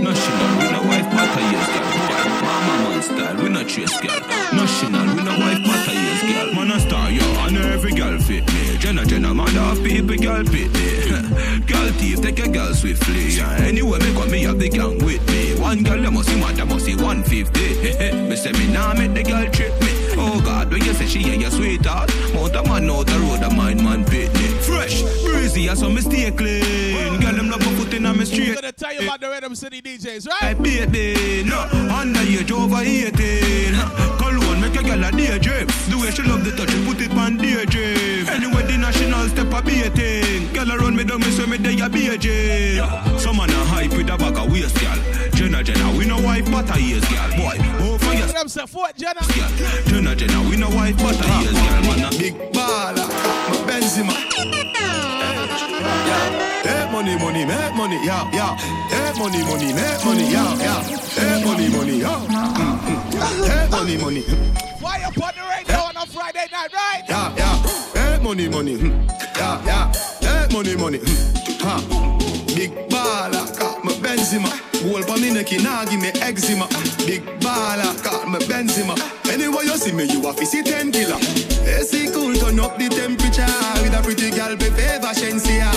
National, we no wife matter yes girl. Mama man style, we no chase girl. National, we no wife matter yes girl. Man a star yo, and every girl fit me. Jenna Jenna, man of people girl fit me. *laughs* girl thief, take a girl swiftly. Yeah. Anyway, me come me have the gang with me. One girl, they must see man, they must see 150. *laughs* me say me nah make the girl trip me. Oh God, when you say she ain't your sweetheart, mount a man out the road, a mind man pit me. Fresh, breezy, I saw me stay clean. Girl, them love a foot in on me street. I'm gonna tell you about the Rhythm City DJs, right? Hey, baby, no, underage over 18. Cologne, make a girl a daydream. The way she love the touch, she put it on daydream. Anyway, the national step a beating. Girl around me, down me, so me day a BJ. Some man a hype with a bag of waist, girl. Jenna, Jenna, we no wife, but a years, girl. Boy, oh, for your Them say Fort Jenna. Jenna, Jenna, we no wife, but a years, girl. Man, a big baller, my Benzema. Hey, money, money, make money, yeah, yeah. Hey, money, money, make money, yeah, yeah. Hey, money, money, yeah. Mm, mm. Hey, money, money. Why you put the radio on a Friday night, right? Yeah, yeah. Hey, money, money. mm. Yeah, yeah. Hey, money, money. mm. Ha. Big baller, got my Benzema. Whole for me neck, nah give me eczema. Big baller, got my Benzema. Anyway you see me, you a see 10 killer. AC cool, turn up the temperature. With a pretty girl, be favor, Shenseea.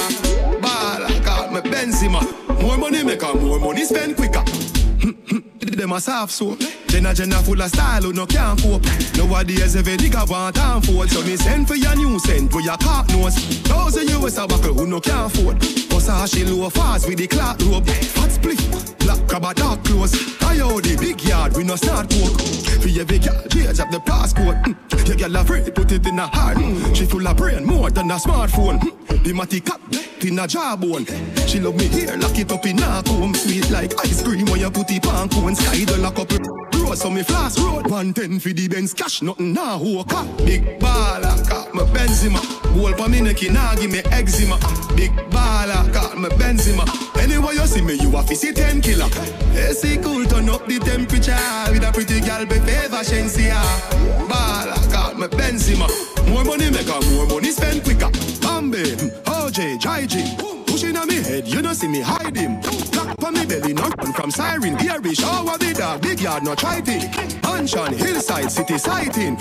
Baller, got my Benzema. More money make her, more money spend quicker. Them a soft soap. Jenna Jenna full of style who no can't cope. Nowadays every nigga want and fold. So me send for your new scent for your cock nose. Thousand US a buckle who no can't afford. Cause how she low fast with the clock rope. Hot split, black crab a dark clothes. I out the big yard we no start work. For every girl, change up the passport. Mm. Your girl afraid, put it in a heart. Mm. She full of brain more than a smartphone. Mm. The matty cap in a jawbone. She love me here, lock it up in a comb. Sweet like ice cream when you put it on cone. Sky the lock up road, so me flash road. 110 for the Benz cash, nothing walk up. Big baller, got me Benzema. Goal for me neck, nah give me eczema. Big baller, got me Benzema. Anyway you see me, you a see 10 killer. AC cool, turn up the temperature. With a pretty girl, be favor, Shenseea. Baller, got me Benzema. More money make her, more money spend quicker. Bambi, OJ, JG. Pushing on me head, you don't see me hide him. On me belly, not run from siren. Gary shower the dog, big yard, not try it. Mansion, hillside, city sighting.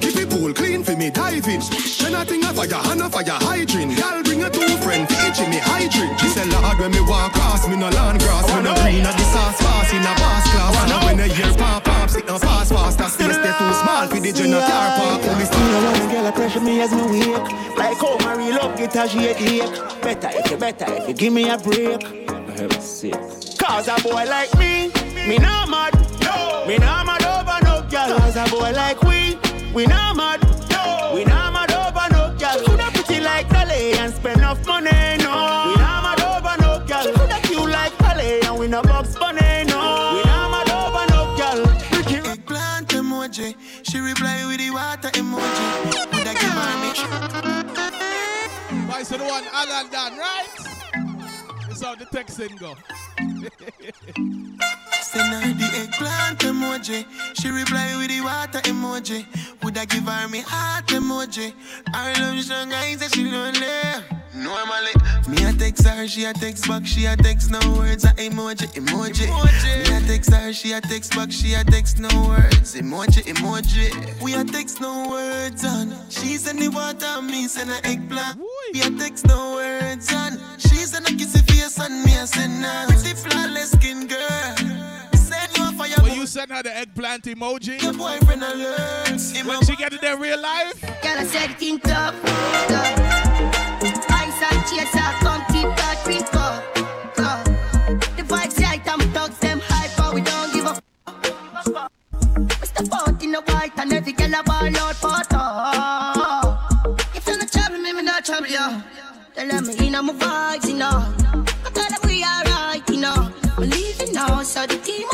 Keep it pool clean for me diving. Then I think of fire, hand of fire hydrant. Girl bring a two friend, for each me hydrant. She say Lord when me walk across, me no land grass, me no green at the sauce fast in a bass class. And when I hear pop pop, sit no fast fast. That space they too small for the general car park. Me no want a girl a pressure me as me wake. Like how my real love get a shake. Better if you better if you give me a break. I have a sick. Cause a boy like me, me not mad. Me not mad over no girl. As a boy like we, we not mad. We not mad over no girl. Coulda pretty like Dolly and spend enough money, no. We not mad over no girl. Coulda cute like Dolly and we no box bunny, no. We not mad over no girl. Eggplant emoji. She reply with the water emoji. Would I give her me? Vice to the one Alan Dan, right? How the texting go. *laughs* Send her the eggplant emoji. She reply with the water emoji. Would I give her me heart emoji? Her love strong eyes that she lonely. Normally, me a text her, she a text back, she a text no words, a emoji, emoji. Me a text her, she a text back, she a text no words, emoji, emoji. We a text no words on. She send the water, me send a eggplant. We a text no words on. She send a kissy face on me, I send her pretty flawless skin girl. Send you a fire. When you send her the eggplant emoji, Your boyfriend alerts. when she get it in real life, Girl, I said king tough, tough. Ice and chaser, come keep that drink up, up. The vibes right, I'm thugs, them hype, but we don't give a f- Mr. Fort in the white and every girl a ball out for talk. If you not trouble me, me not trouble you. Tell them me in my vibes, you know. I tell them we alright, you know. Believe it now, so the team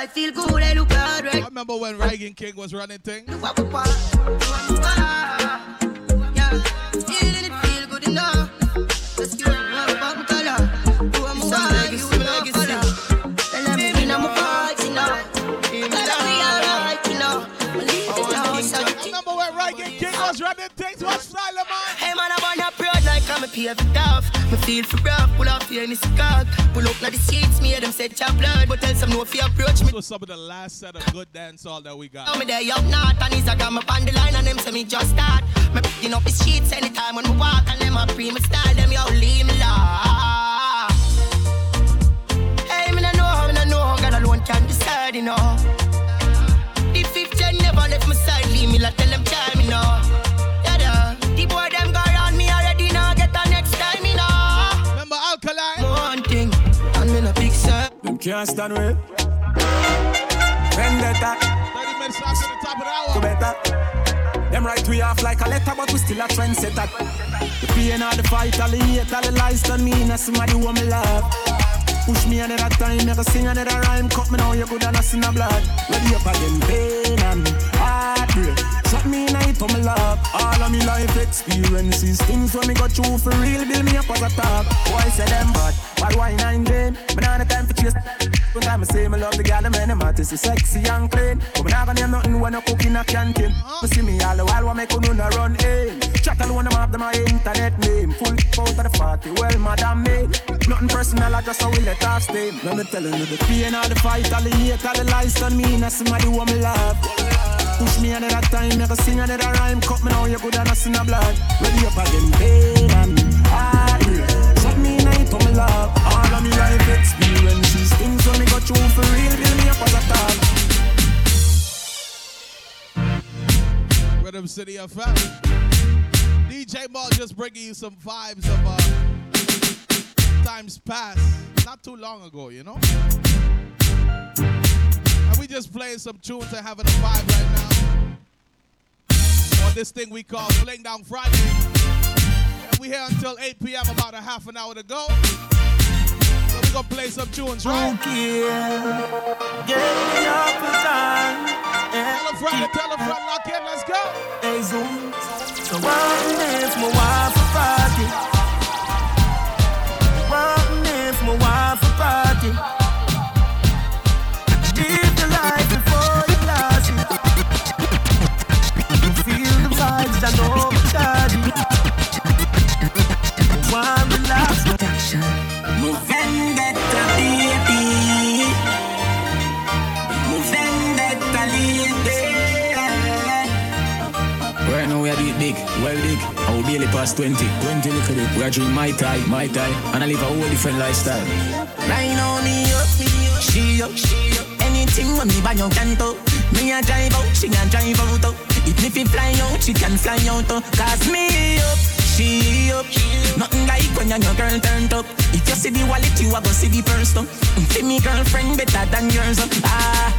life feel good, I look hard, I remember when Reagan King was running things. Yeah, feeling it feel good enough. Pave it off. Me feel for rough, pull off here in this cock. Pull up now the seats, me hear them say chop blood. But tell some no fear approach me. Was some of the last set of good dance all that we got. Tell me they up north and Instagram up on the line and them say me just start. Me picking up the sheets anytime when me walk and them a pre me style them yo leave me la. Hey, me no know, me no know, God alone can decide, you know. The fifth gen never left my side, leave me like tell them try me now. Yeah. The boy them go can't stand with. Vendetta, 30 minutes after the top of the hour. to better. Them right we off like a letter, but we still a trendsetter. The pain of the fight, all the hate, all the lies done me, and somebody who me love. Push me another time, never sing another rhyme. Cut me now, you good and I sin a blood. Ready up again, pain and heartbreak. Me in love. All of me life experiences, things when me go through for real, build me up as a top. Boy say them bad, bad wine and game. Me nah no time for chase. One time I say me love the girl, them and them artists is sexy and clean. But me nah gonna hear nothing when I cook in a canteen. Me see me all the while, what make you no run in. Chat all one of them have them my internet name. Full out of the party, well madam me. Nothing personal, I just how we let off steam. Let me tell you the pain, all the fight, all the hate, all the lies done me. Now somebody who me love. Push me another time, never sing another rhyme. Cut me now, you good and I sin a blood. Ready up again, pain and. Shot me night, love. All of me life experiences, things when me go through for real, build me up as a top. Rhythm City FM. DJ Mal just bringing you some vibes of uh, times past, not too long ago, you know? Just playing some tunes and having a vibe right now. On this thing we call Fling Down Friday. And we here until 8 p.m., about a half an hour to go. So we gonna play some tunes, right? Get me up time. Tell a friend, tell a friend, lock in, let's go. Hey, Zoom. So one is my wife for party. Live One relax. Move vendetta, baby. Move vendetta, lady. Right now we are doing big, well big. Our daily past 20, 20 look at it. We are drink my tie, my tie, and I live a whole different lifestyle. Right now me up, she up, she up. Anything when me buy your canto. Me a drive out, she a drive out. oh. If me fly out, she can fly out. oh. Cause me up, she up. Nothing like when your girl turned up. If you see the wallet, you a go see the purse. oh. See me girlfriend better than yours. oh. Ah.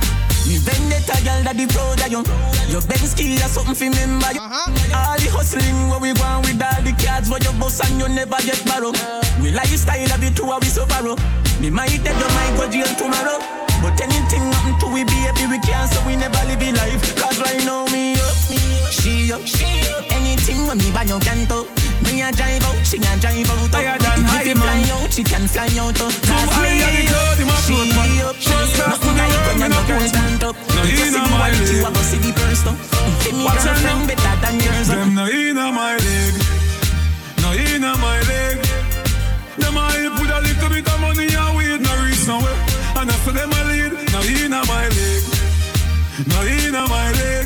Me vendetta girl that the proud of you Your Benz key or something fi remember you All the hustling where we want with all the cards Where you boss and you never get borrow We lifestyle of it too we so borrow Me might dead or might go jail tomorrow But anything happen to we baby we can't So we never live in life Cause right now me up, she up, she up Anything when me buy you canto Me a drive out, she a drive out Higher than high, you fly out, she can fly out. Cause high, yeah, the cloud in my throat, man. up, First class to the like when me your no girl post. stand up No, You in see a the my wallet, you a go see the Give me What's your girlfriend better than yours. Them no in my leg, no in my leg. Them a help with a little bit of money and weed, no reach nowhere. And I say them a lead, no in my leg, no in my leg.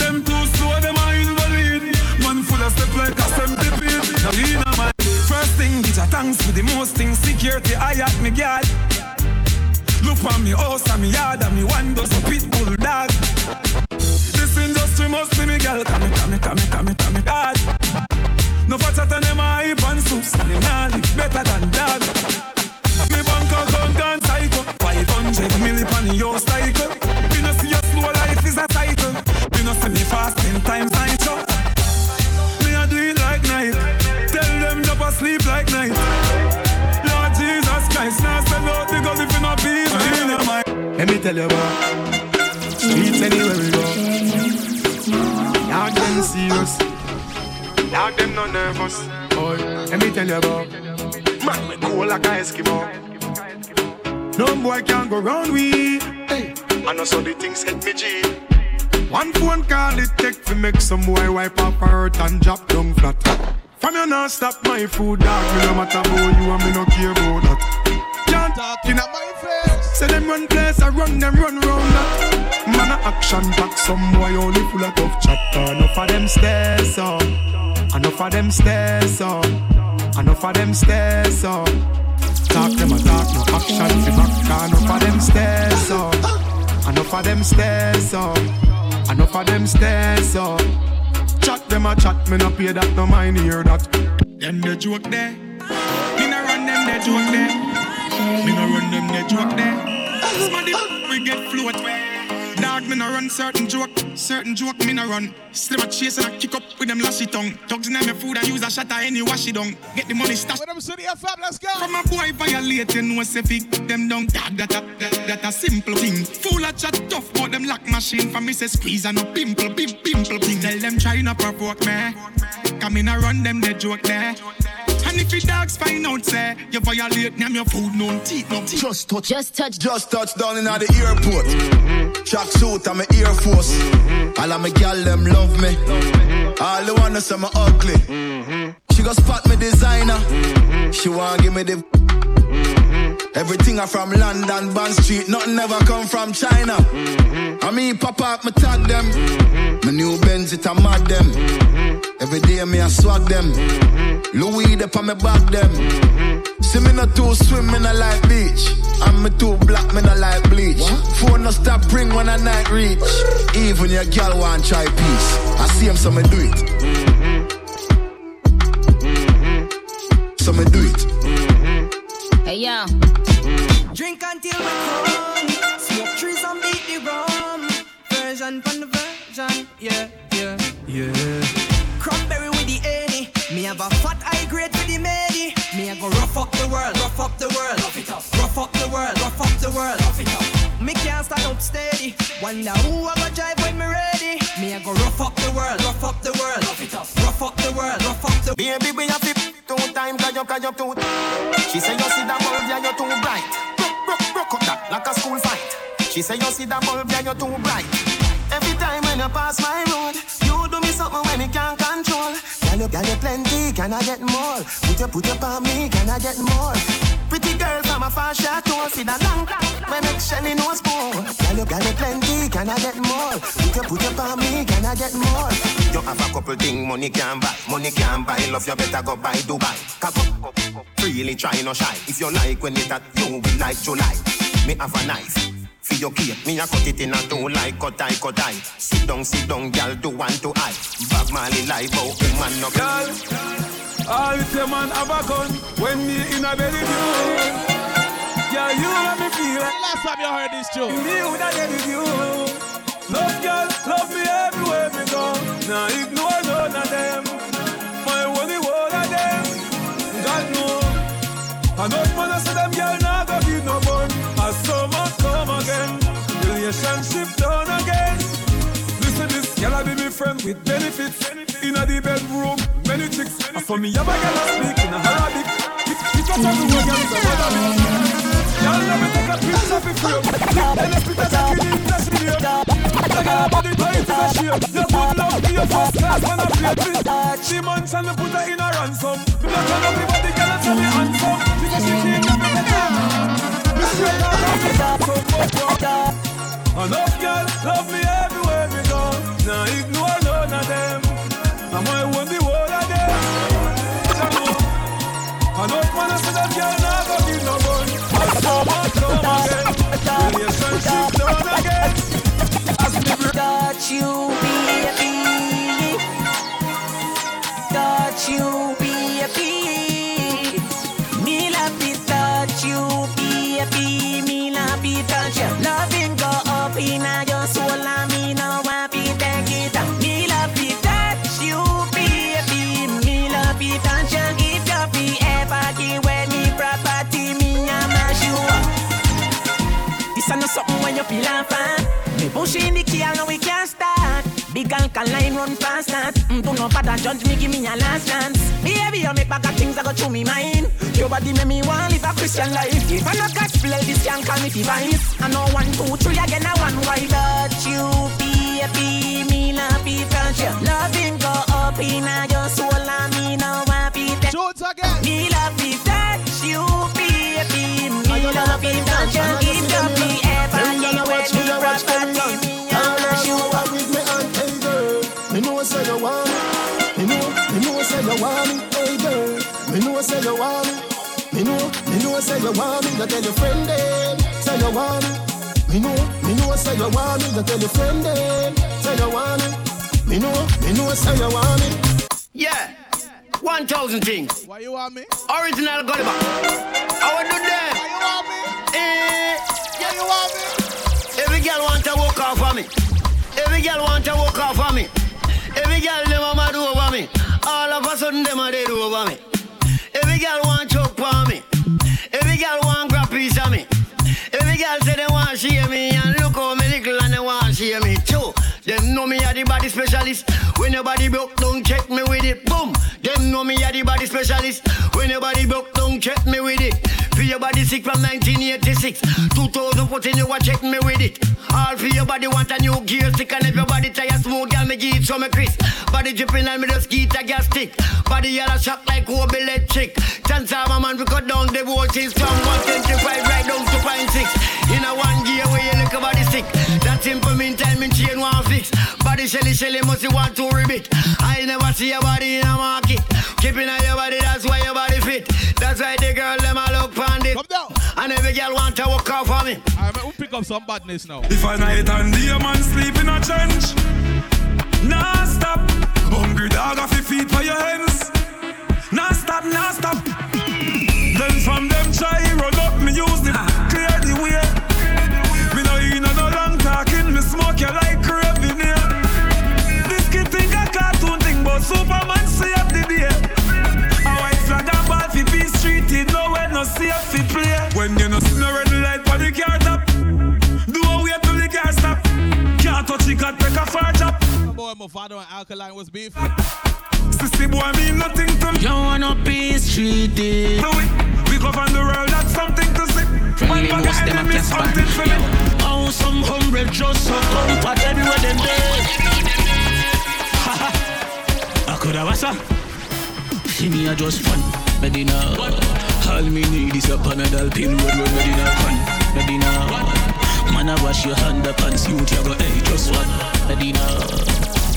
Them too like a centipede, no in a my. First thing, bitch, I thanks for the most things. Security, I at me guard. Look on me house and me yard and me windows, a pit bull dog. This industry must be me girl Come me, come me, come me, come me, come me God No fatter than them a hype and soups And them nah live better than dog Me bank account gone psycho 500 milli pan your cycle Me no see a slow life is a cycle Me no see me fast ten times Let me tell you what. Streets anywhere we go. Dog them serious. Dog them no nervous. Boy, let me tell you about. Man, we cool like a Eskimo. No boy can go round we. Hey, I know so the things hit me G. One phone call it take to make some boy wipe up her hurt and drop down flat. From you not stop my food, dog. Me no matter about you and me no care about that. Can't talking at my face. Say them run place, I run them run round. Man a action back, some boy only full of tough chatter. Enough of them stairs up, enough of them stairs up, enough of them stairs up. Talk them a talk, no action fi back. Enough of them stairs up, enough of them stairs up, enough of them stairs up. Chat them a chat, me no pay that, no mind hear that. Them the joke there, me no run them the joke there. Me no run them the joke there. Smarty, we get float. Dog, me no run certain joke, certain joke me no run. Still a chase and I kick up with them lashy tongue. Dogs in my food and use a shot at any wash it down. Get the money stash. Rhythm City FM, let's go. From a boy violate, you know say fi them down. Dog, that a that, that a simple thing. Full of chat tough, but them lock machine for me say squeeze and no pimple, pim, pimple thing. Tell them try not provoke me. Come in and run them the joke there. And if the dogs find out, say, you violate name your food, no teeth, no teeth. Just touch. Just touch. Just touch down in the airport. Mm-hmm. Track suit, I'm a Air Force. Mm-hmm. All of my gal them love me. All the wanna say me ugly. Mm-hmm. She go spot me designer. She wanna give me the. Everything I from London, Bond Street, nothing ever come from China. Mm-hmm. I mean, pop up, me tag them. Mm-hmm. My new Benz, it a mad them. Mm-hmm. Every day me I swag them. Louis, they on me back them. See me not too swim, me not like beach. And me too black, me not like bleach. Phone no stop ring when I night reach. Even your girl want try peace. I see him, so me do it. So me do it. Hey yo. Drink until we come. Smoke trees and beat the rum. Version from the version. Yeah, yeah. Yeah. Cranberry with the any. Me have a fat high grade with the medi. Me a go rough up the world, rough up the world. Rough it up. Rough up the world, rough up the world. Rough it up. Me can't stand up steady. Wonder who I go drive when me ready. Me a go rough up the world, rough up the world. Rough it up. Rough up the world, rough up the Baby, we have to two times cause you cause you're too She say you see that bulb, yeah, you're too bright Broke, broke, broke up that like a school fight She say you see that bulb, yeah, you're too bright Every time when you pass my road You do me something when me can't control Girl, you, girl, you plenty, can I get more? Put your, put your on me, can I get more? Pretty girl from a far chateau See that long, when make Shelly no spoon Girl, you, girl, you plenty, can I get more? Put your, put your on me, can I get more? You have a couple things money can buy Money can buy, love you better go buy Dubai freely try no shy If you like when it that you will like July Me have a knife for your cake, me a cut it in a two like cut I, cut I. Sit down, sit down, girl, do one to I. Bob Marley live out, woman no girl. All if your man have a gun when me in a belly view. Yeah, you let me feel like last time you heard this tune. Me would have get with you. Love girl, love me everywhere me go. Now ignore none of them. My only one of them. God know. Enough man I say them girl I with benefits. Inna the bedroom, many chicks. And for me, have a girl I speak in a Arabic. It, it was everywhere, girl is a mother me. Girl let me take a picture for frame. Then I spit a jacket in the studio. The girl body tight is a shape. Your good love be your first class when I play this. She months and me put her in a ransom. Me not turn up the body, girl and tell me handsome. She she can't get me of fuck up. Enough girl love me everywhere we go. Now ignore of them. I'm my one the whole of them. Enough man I say that girl go give no gun. As summer come again, relationship done again. As me Got you, baby. Got you, feel fan. Me push in the key, know we can't start. Big alkaline run fast that. Mm, do not bother judge me, give me a last chance. You make back of things that go through me mind. Your body make me want live a Christian life. If I not catch play, this can call me device. I know one, two, three again, I one wife. Touch you, baby, me love it, touch you. Loving go up in your soul, and me no happy. Shoot again. Me love it, touch you, baby, me love it, touch you. You want me. You tell your friend them say you want me. Me know, me know say you want me. You tell your friend them say you want me. Me know, me know say you want me. Yeah. One thousand things. Why you want me? Original Gulliver. I would do that. Why you want me? Eh. Yeah, you want me? Every girl want to walk off of me. Every girl want to walk off of me. Every girl them a mad over me. All of a sudden them a dead over me. Every girl want girl say they want share me Them know me a the body specialist. When your body broke, don't check me with it. Boom. Them know me a the body specialist. When your body broke, don't check me with it. For your body sick from 1986. 2014 you a check me with it. All for your body want a new gear stick and if your body tire smooth, girl me give some Chris. Body dripping and me just get a gas stick. Body yellow shock like Kobe electric. Chance of a man we cut down the voltage from 125 right down to 0.6. In a one gear where you look a body stick. That simple meantime in chain one fix. Body shelly shelly must you want to ribbit. I never see your body in a market. Keeping on your body, that's why your body fit. That's why the girl them all up on it. Come down. And every girl want to walk off for me. Alright, we'll pick up some badness now. If a night and day a man sleep in a trench, nah stop. Hungry dog off your feet for your hands. Nah stop, nah stop. Then from them try run up, me use the clear no safe fi play. When you no see no red light for the car top, do a wait till the car stop. Can't touch it, can't take a far chop. Boy, Mavado and Alkaline was beef. Sissy boy mean nothing to me. You wanna peace treaty. No, we, we govern the world, that's something to see. One Friendly bag most of them a enemies Casper. hunting for me. Oh, some humble just so come, but everywhere them dead. *laughs* I coulda was a. See me a just fun, Medina. All me need is a Panadol pill, road road Medina fun, Medina. Man, I wash your hand up and see what you go, hey, just one, Medina.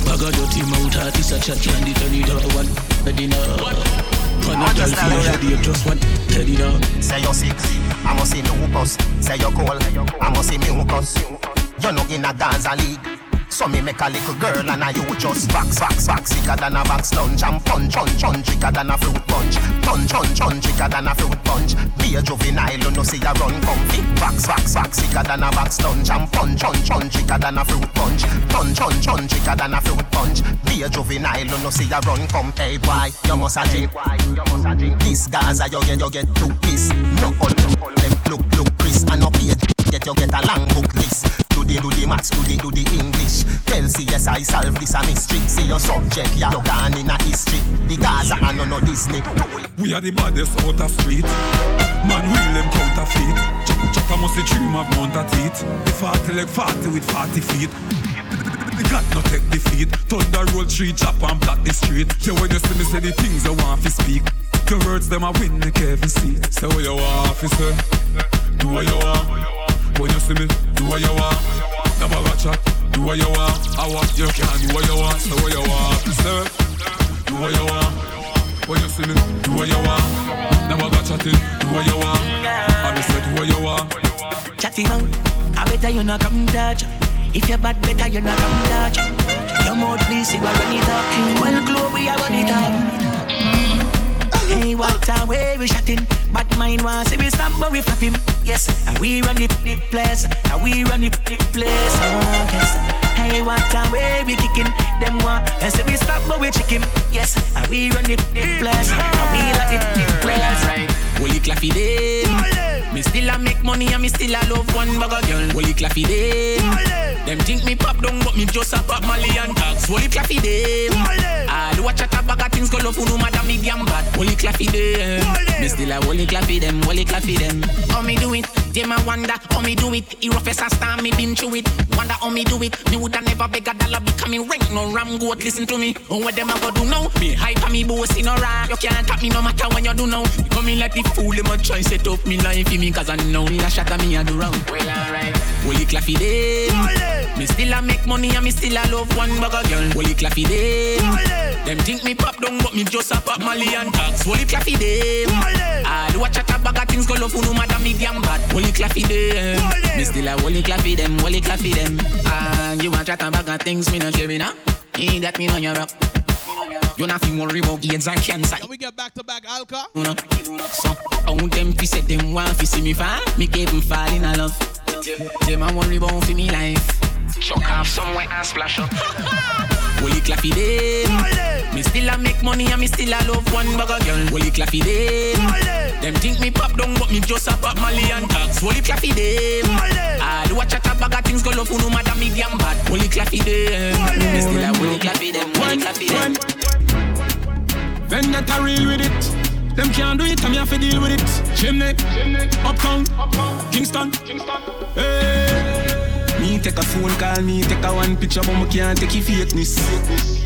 Bag of dirty mouth, artist a chat candy, turn it up one, Medina. Panadol pill, ready, just one, Medina. Say you're sick, I must see lupus. Say you're cold, I must see mucus. You're not in a Gaza league. So me make a little girl and I you just box, box, box Sicker than a box lunch and punch, punch, punch. Thicker than a fruit punch. Punch, punch, punch. Thicker than a fruit punch. Be a juvenile, you know see a run comfy. Box, box, box Sicker than a box lunch and punch, punch, punch. Thicker than a fruit punch. Punch, punch, punch. Thicker than a fruit punch. Be a juvenile, you know see a run come Hey boy, you must a drink? This Gaza you get, you get two piece No all, all look, look Chris And no pay Get you get a long book list Do the, do the maths, do the, do the English Tell CSI solve this a mystery See your subject, ya you gone in a history The Gaza and no no Disney We are the baddest out of street. Man, wheel them counterfeit. Ch- Chopper must the dream of mount a teeth. The 40 leg 40 with 40 feet. The God no take defeat. Thunder roll tree, chop and block the street. Yeah, when you see me say the things you want to speak. Your words them a win the Kevin seat. Say what you want, officer. Do what you want. When you see me, do what you want. Never watch out. Do what you want. I want you can do what you want. Say what you want, officer. Do what you want. When you see me, do what you want. Never got chatting, do what you want. I be say do what you want. Chatty man, I better you not come touch. If you're bad, better you not come touch. Your mouth please, you are run it up. Well, we are run it up. What a way we shot him. But mine was see we stop, but we flap him. Yes, and we run the, the place. And we run the, the place. Oh, yes. Hey, what a way we kicking them one. And say we stop, but we chick him. Yes, and we run the, the place. And we run the, the place. Holy claffy them. Me still a make money and me still a love one of girl. Holy claffy them. Them think me pop down, but me just a pop Molly and tax. Holy claffy them. All watch at a bag of things go love no matter me damn bad. Holy claffy them. Me still a holy claffy them, holy claffy them. How me do it? Them a wonder how me do it. Hero face a star, me been through it. Wonder how me do it. Me woulda never beg a dollar becoming rank. No ram goat, listen to me. Oh, what them a go do now? Me hype and me boast in a rap. You can't tap me no matter when you do now. Come in like the fool, them a try set up me life in me cause I know me a shot at me a do wrong. Well alright. Holy claffy them. Me still a make money and me still a love one bag of girl. Holy claffy them. Oh, them think me pop down but me just a pop Molly and tax. Holy claffy them. Oh, All watch at a bag of things go love for no matter me damn bad. Holy claffy them. Oh, me still a holy claffy them, holy claffy them. And you want chat a bag of things me no care now. Ain't ah. that me on your rock. You not feel worry about AIDS and cancer. Can we get back to back Alka? You know, so how them fi say them want fi see me fall? Me gave them fall in a love. Them a worry about fi me life. Chuck off somewhere and splash up. Holy claffy them. Me still a make money and me still a love one bag of girl. Holy claffy them. Them think me pop down but me just a pop Molly and tax. Holy claffy them. All watch at a bag of things go love who no matter me damn bad. Holy claffy them. Me still a holy claffy them. Holy claffy them. Vendetta real with it. Them can't do it, I'm here to deal with it. Chimney, uptown, Kingston. Hey. Me take a phone call, me take a one picture, but me can't take your fakeness.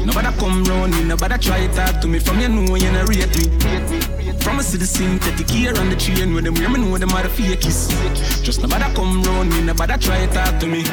Nobody come round me, nobody try talk to me. From you know you not rate me. From a see the synthetic here on the train with them, where me know them are the fakies. Just nobody come round me, nobody try talk to me.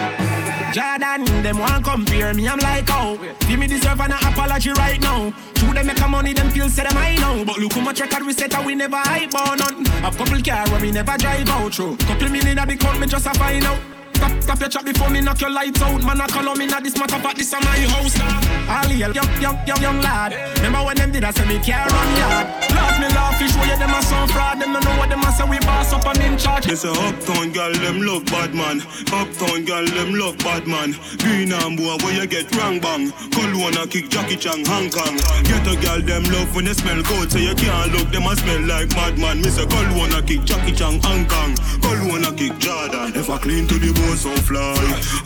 Jordan, them want compare me, I'm like, oh Give me deserve an apology right now To them make a money, them feel them I know But look how much record we set and we never hype on none A couple car where we never drive out through Couple million a big me just a find out Stop, stop your chat before me knock your lights out Man, I call on me now this matter, but this is my house now All young, young, young, young lad Remember when them did I say me care run yard Laugh me laugh, fish show you them a some fraud Them don't know what them a say, we boss up and in charge They say uptown girl them love bad man. Uptown girl them love bad man. Green and boy where you get wrong bang. Cologne a kick Jackie Chan Hong Kong. Get a girl them love when they smell good, so you can't look them a smell like madman. Cologne a kick Jackie Chan Hong Kong. Cologne a kick Jordan. If I clean to the bone so fly.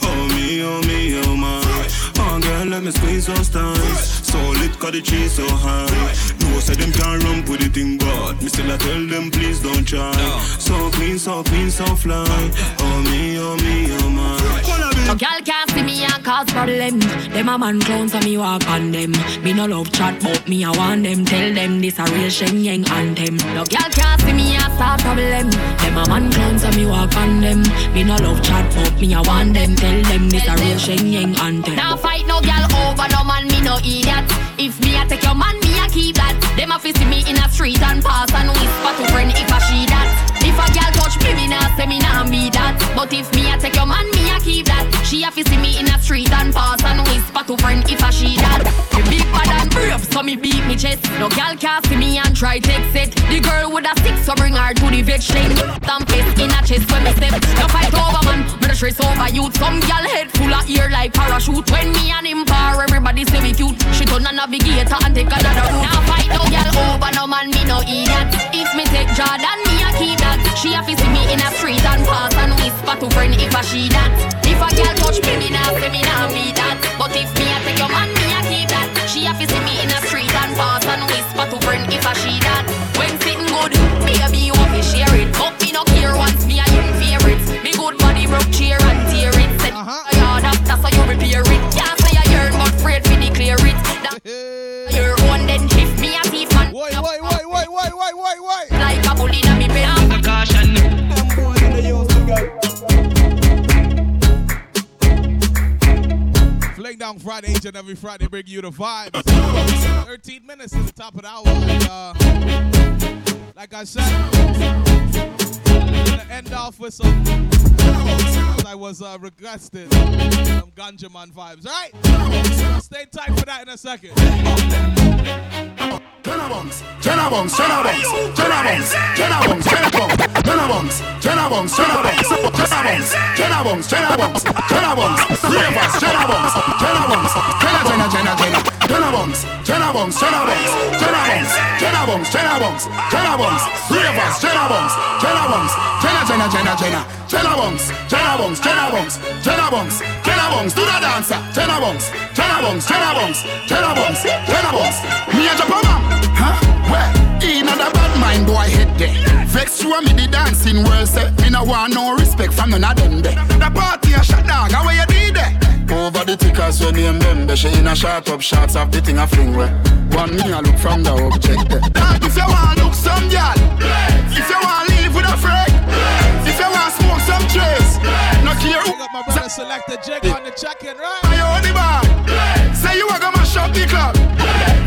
Oh me, oh me, oh my. Oh girl let me squeeze those times. So lit, cause the cheese so high. No, say them can't run with the thing, but me still I tell them, please don't try. So clean, so clean, so fly. Oh me, oh me, oh my. No girl can't see me and cause problem. Them a man clowns so me walk on them. Me no love chat, but me I want them. Tell them this a real Shen Yeng anthem. No girl can't see me and start problem. Them a man clowns so me walk on them. Me no love chat, but me I want them. Tell them this a real Shen Yeng anthem. Now fight no girl over no man, me no idiot. If me a take your man, me a keep that. Them a fi see me in a street and pass and whisper to friend if I she that. Me, me nah say me nah be that. But if me a take your man, me a keep that. She a fi see me in a street and pass and whisper to friend if I she that. Me big bad and brave, so me beat me chest. No girl can see me and try take it. The girl with a stick, so bring her to the vex lane. Thump it in a chest when me step. No fight over man, me no stress over youth. Some girl head full of ear like parachute. When me and him par, everybody say we cute. She turn a navigator and take another route. Now fight no girl over no man, me no idiot. If me take Jordan, me a keep that. She a fi see me in a street and pass and whisper to friend if I she that. If a girl touch me, me nah say me nah be that. But if me a take your man, me a keep that. She a fi see me in a street and pass and whisper to friend if I she that. When sitting good, baby you a fi share it. But me no care once me a young favorite. Me good body broke cheer and tear it. Said uh-huh. yard up, that's how you repair it. Can't say I yearn, but afraid fi declare it. That *laughs* down Friday, each and every Friday, bring you the vibes. 13 minutes to the top of the hour. And, uh, like I said, I'm gonna end off with some. I was uh, requested some Ganja Man vibes. All right, stay tight for that in a second. Jenna Bunks, Jenna Bunks, Jenna Bunks, Jenna Bunks, Jenna Bunks, Jenna Bunks, Jenna Bunks, Jenna Bunks, Jenna Jenna Jenna Jenna Jenna Bunks, three of us, Jenna Bunks, Jenna Bunks, Jenna, Jenna, Jenna, Jenna, Jenna Bunks, Jenna Bunks, Jenna Bunks, Jenna Bunks, Jenna Bunks, do the dancer, Jenna Bunks, Jenna Bunks, Jenna Bunks, Jenna Bunks, Jenna Bunks, me a Japan Huh? Where? In a bad mind boy head there. Vex you and me the dancing world say. Me no want no respect from none of them there. The party a shut down, how you did there? Over the tickers when name them She in a shot up shots of the thing a fling where One me a look from the object there if you want look some girl If you want No care who got my brother selector Jake on the check-in, right? I own the bar Say you a go mash up the club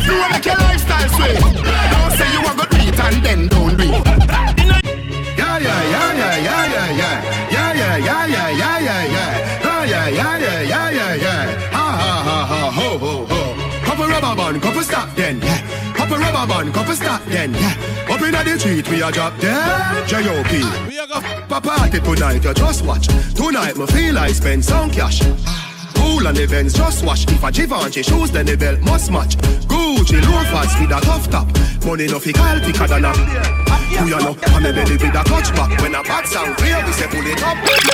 You make your lifestyle Don't say you a go do it and then don't do it Yeah, yeah, yeah, yeah, yeah, yeah, yeah Yeah, yeah, yeah, yeah, yeah, yeah, yeah Yeah, yeah, yeah, yeah, yeah, rubber band, couple stop then, yeah Couple rubber band, couple stop then, yeah Up inna the street, we a drop dead. J.O.P. We a go Pa party tonight, you just watch. Tonight, me feel I spend some cash. Cool the Benz, just watch. If a Givenchy shoes, then the belt must match. Gucci loafers with a tough top. Money no fi call thicker than a Who you know, and me belly with a clutch back. When a bad sound clear, we say pull it up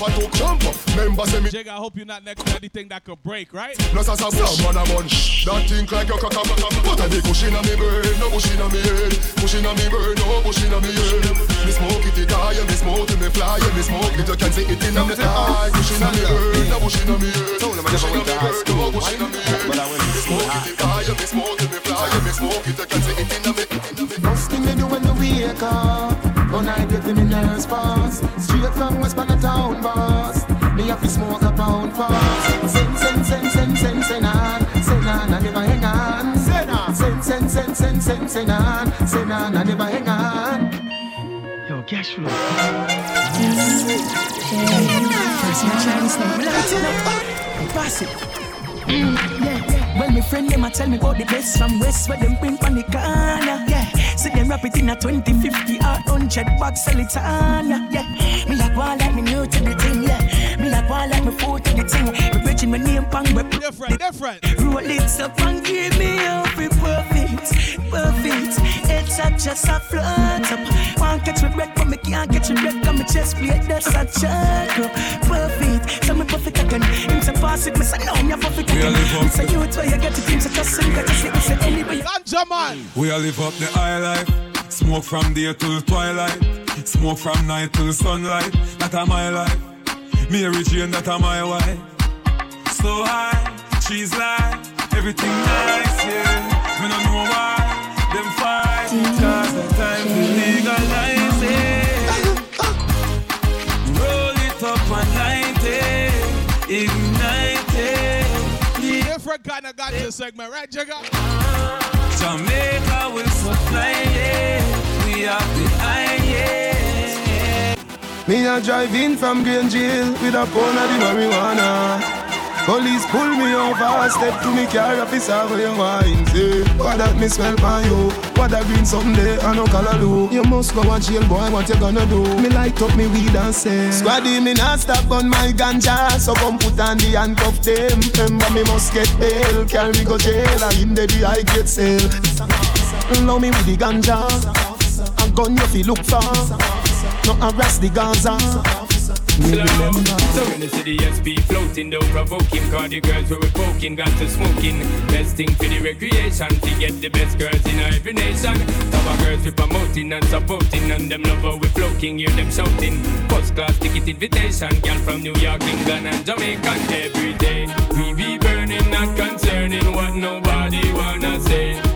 sleep is a nap a talk Jump up, member say me Jigga, I hope you're not next to anything that could break, right? Plus as a bush man a munch That think like a crack a crack But I the cushion inna me brain, no bush inna me head Bush inna me brain, no bush inna me head Me smoke it, it high, me smoke it, me fly Me smoke it, you can see it inna me eye Bush inna me brain, no bush inna me head Bush inna me brain, no bush inna me head Smoke it, it high, me smoke it, me fly Me smoke it, you can see it inna me First thing me do when me wake up When I get in the nurse pass Straight from West Panna pound Send, cash flow Pass it yeah. Well, my friend them a tell me about the best from West where them bring on the corner. Yeah, see them rap it in a 20, 50 or 100 bucks sell it on. Yeah, me like one like me new to the thing. Yeah, me like one like me foot to the thing. Me preaching my name pang rep. Different, different. Roll it up and give me up it perfect, perfect. It's a just a float up. Want catch me breath, but me can't catch me breath. Got me chest plate that's a chuck up. Perfect, so me perfect again. Him say pass it, me say no, me a perfect again. Me say you it's where you get it, him say just sing, just sit, me say anybody. Ganja man. We all live up the high life. Smoke from day till twilight. Smoke from night till sunlight. That a my life. Mary Jane, that a my wife. So high, she's like everything nice, yeah. Me no know why them fight. Cause the time to legalize it. Roll it up and light it. Ignite it. Different kind of ganja segment, right, Jigga? Jamaica will supply it. We have the yeah. Me a drive in from Green Jail with a pound of the marijuana. Police pull me over, step to me car officer where you wine. Say What that me smell by you? What that green someday I no color do. You must go and jail boy, what you gonna do? Me light up me weed and say Squaddy me not stop on my ganja. So come put on the handcuff them. Remember me must get bail. Carry me go jail and in the day I get sale Love me with the ganja. A gun you fi look for No harass the Gaza. Me remember So when you see the SP floating, though provoking Cause the girls we were poking, got to smoking. Best thing for the recreation To get the best girls in every nation. Our girls we promoting and supporting And them love we floating, hear them shouting. First class ticket invitation Girl from New York, England and Jamaica. Every day we be burning, not concerning What nobody wanna say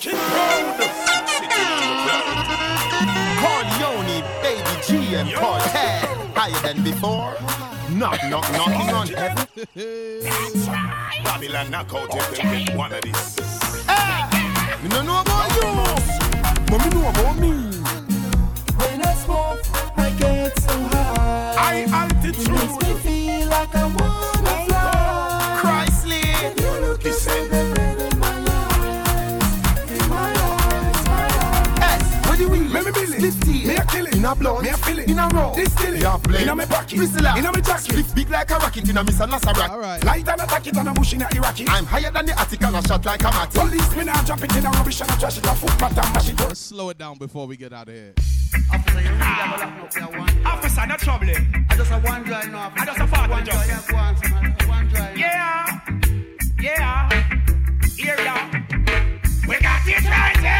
smoking road. Corleone, Baby G and Cortez Higher than before Knock, knock, knocking on heaven That's right. Babylon knockout if they get one of these. Ah! Me no know about you But me know about me When I smoke, I get so high. High altitude. It makes me feel like I wanna In a blunt Me a fill it. In a row This kill it. You a play Inna me pocket. Whistler Inna me jacket. Split big like a rocket In a Miss Nassarak Alright. Light and attack it and a bush in a Iraqi. I'm higher than the attic And a shot like a matty Police me now drop it in a rubbish and a trash it a footpath and mash it up. Let's slow it down before we get out of here. Officer, no trouble. I just a one drive now I just a fart One with just. drive, one drive, one drive Yeah, yeah, here we are. We got it right here.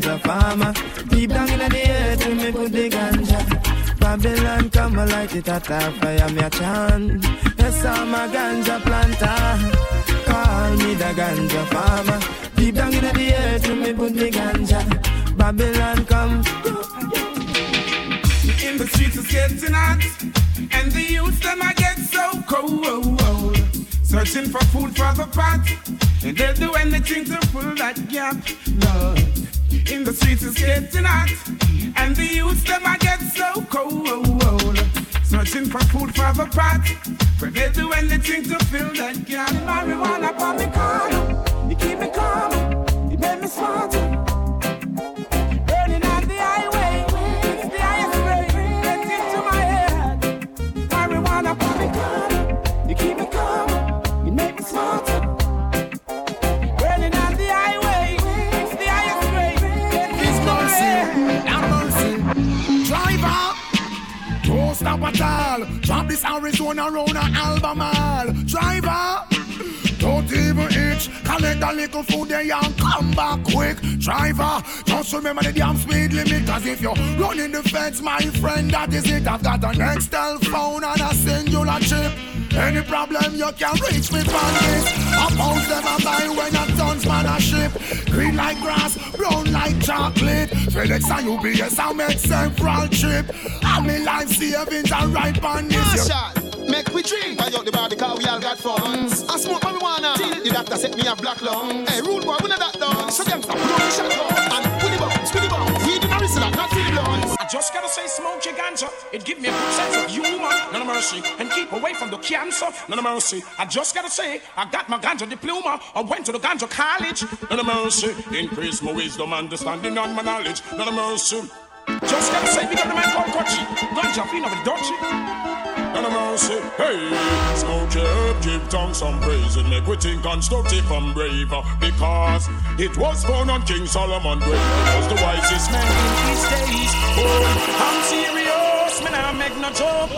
Ganja farmer. Deep down in the earth, we me put the ganja. Babylon come light it at a fire, me a chant. Yes, I'm a ganja planter. Call me the ganja farmer. Deep down in the earth, we me put me ganja. Babylon come. In the streets it's getting hot, and the youth them I get so cold. Searching for food for the pot, and they'll do anything to fill that gap. Lord, in the streets it's getting hot, and the youth them I get so cold. Searching for food for the pot, but they'll do anything to fill that gap. Marijuana for me calm, you keep me calm, you make me smart. Drop this Arizona round a Albemarle. Driver. Even itch. Collect a little food there and come back quick. Driver, just remember the damn speed limit. Cause if you're running the fence, my friend, that is it. I've got an Excel phone and a Cingular chip. Any problem you can reach me from this. I post them a buy when a tons man a ship. Green like grass, brown like chocolate. FedEx and UPS I make several trip. All me life savings are right on this. Marshall, make we drink. Buy out the bar because we all got funds. Mm. I smoke marijuana. Till the doctor said me have black lung. Mm. Hey, rude boy, we know that done. So them stop, blow the shotgun. And put the bombs, put the bombs. Weed in the wrist, not the blunts. I just gotta say, smoke your ganja. It give me a good sense of humor, none of mercy, and keep away from the cancer, none of mercy. I just gotta say, I got my ganja diploma. I went to the ganja college, none of mercy. Increase my wisdom, understanding, and my knowledge, none of mercy. Just gotta say, we got the man called Kochi. Ganja, feel of a dodgy. Mercy. Hey, smoke herb, give tongue some praise, and make we think constructive and brave. Because it was born on King Solomon grave. He was the wisest man in his days. Oh, I'm serious, man, I make no joke.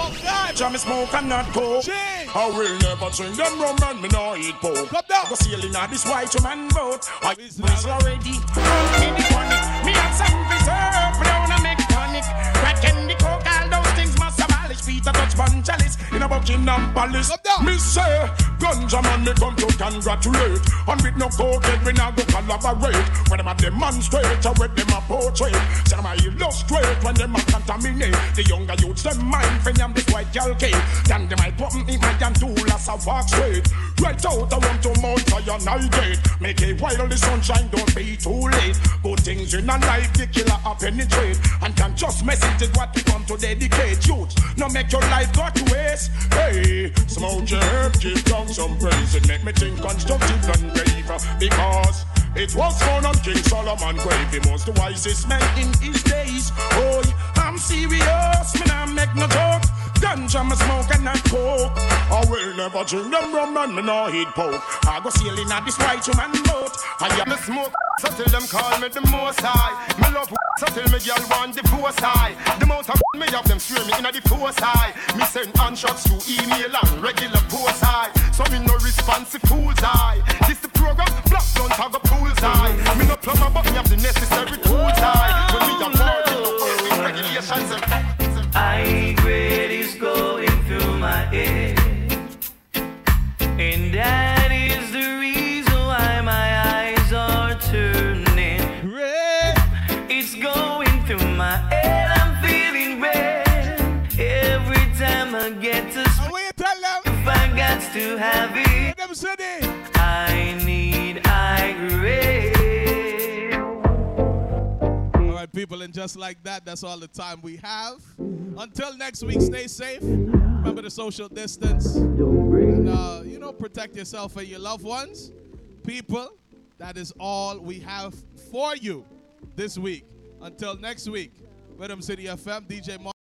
Jam me smoke and not coke. I will never drink them rum and me no eat pork. Go sailing on this white man boat. I is already. Come me the. Chalice in a Buckingham Palace. Me say, ganja man, me come to congratulate. And with no coke, we not go collaborate. When them a demonstrate, or when them a portray. Say them a illustrate when them a contaminate. The younger youths, them mind when them this white girl cake. Then them I put in my damn tool as a walk straight. Right out, I want to Mount Zion night gate. Make it while the sunshine, don't be too late. Good things in a life, the killer a penetrate. And can just message it what we come to dedicate. Youth, no make your life go to waste. Hey, smoke your herb, give down some praise. It make me think constructive and brave. Because it was found on King Solomon grave. The wisest man in his days. Oh, I'm serious, man, I make no joke. Ganja me smoke and not coke. I will never drink them rum and me no eat pork. I go sailing on this white man boat. I am Me smoke so till them call me the most high. Me love *laughs* so till me girl want the force high. The amount of *laughs* me have them stream me inna the force high. Me send unshots through email and regular post high. So me no responsive fools high. This the program, black don't have a pool's high. Me no plumber but me have the necessary tools high. When me a party, no regulations and I grade is going through my head, and that is the reason why my eyes are turning. red. It's going through my head, I'm feeling red every time I get to speak. If I got to have it, I people, and just like that, that's all the time we have. Until next week, stay safe. Remember the social distance. And, uh, you know, protect yourself and your loved ones. People, that is all we have for you this week. Until next week, Rhythm City FM, DJ Mar-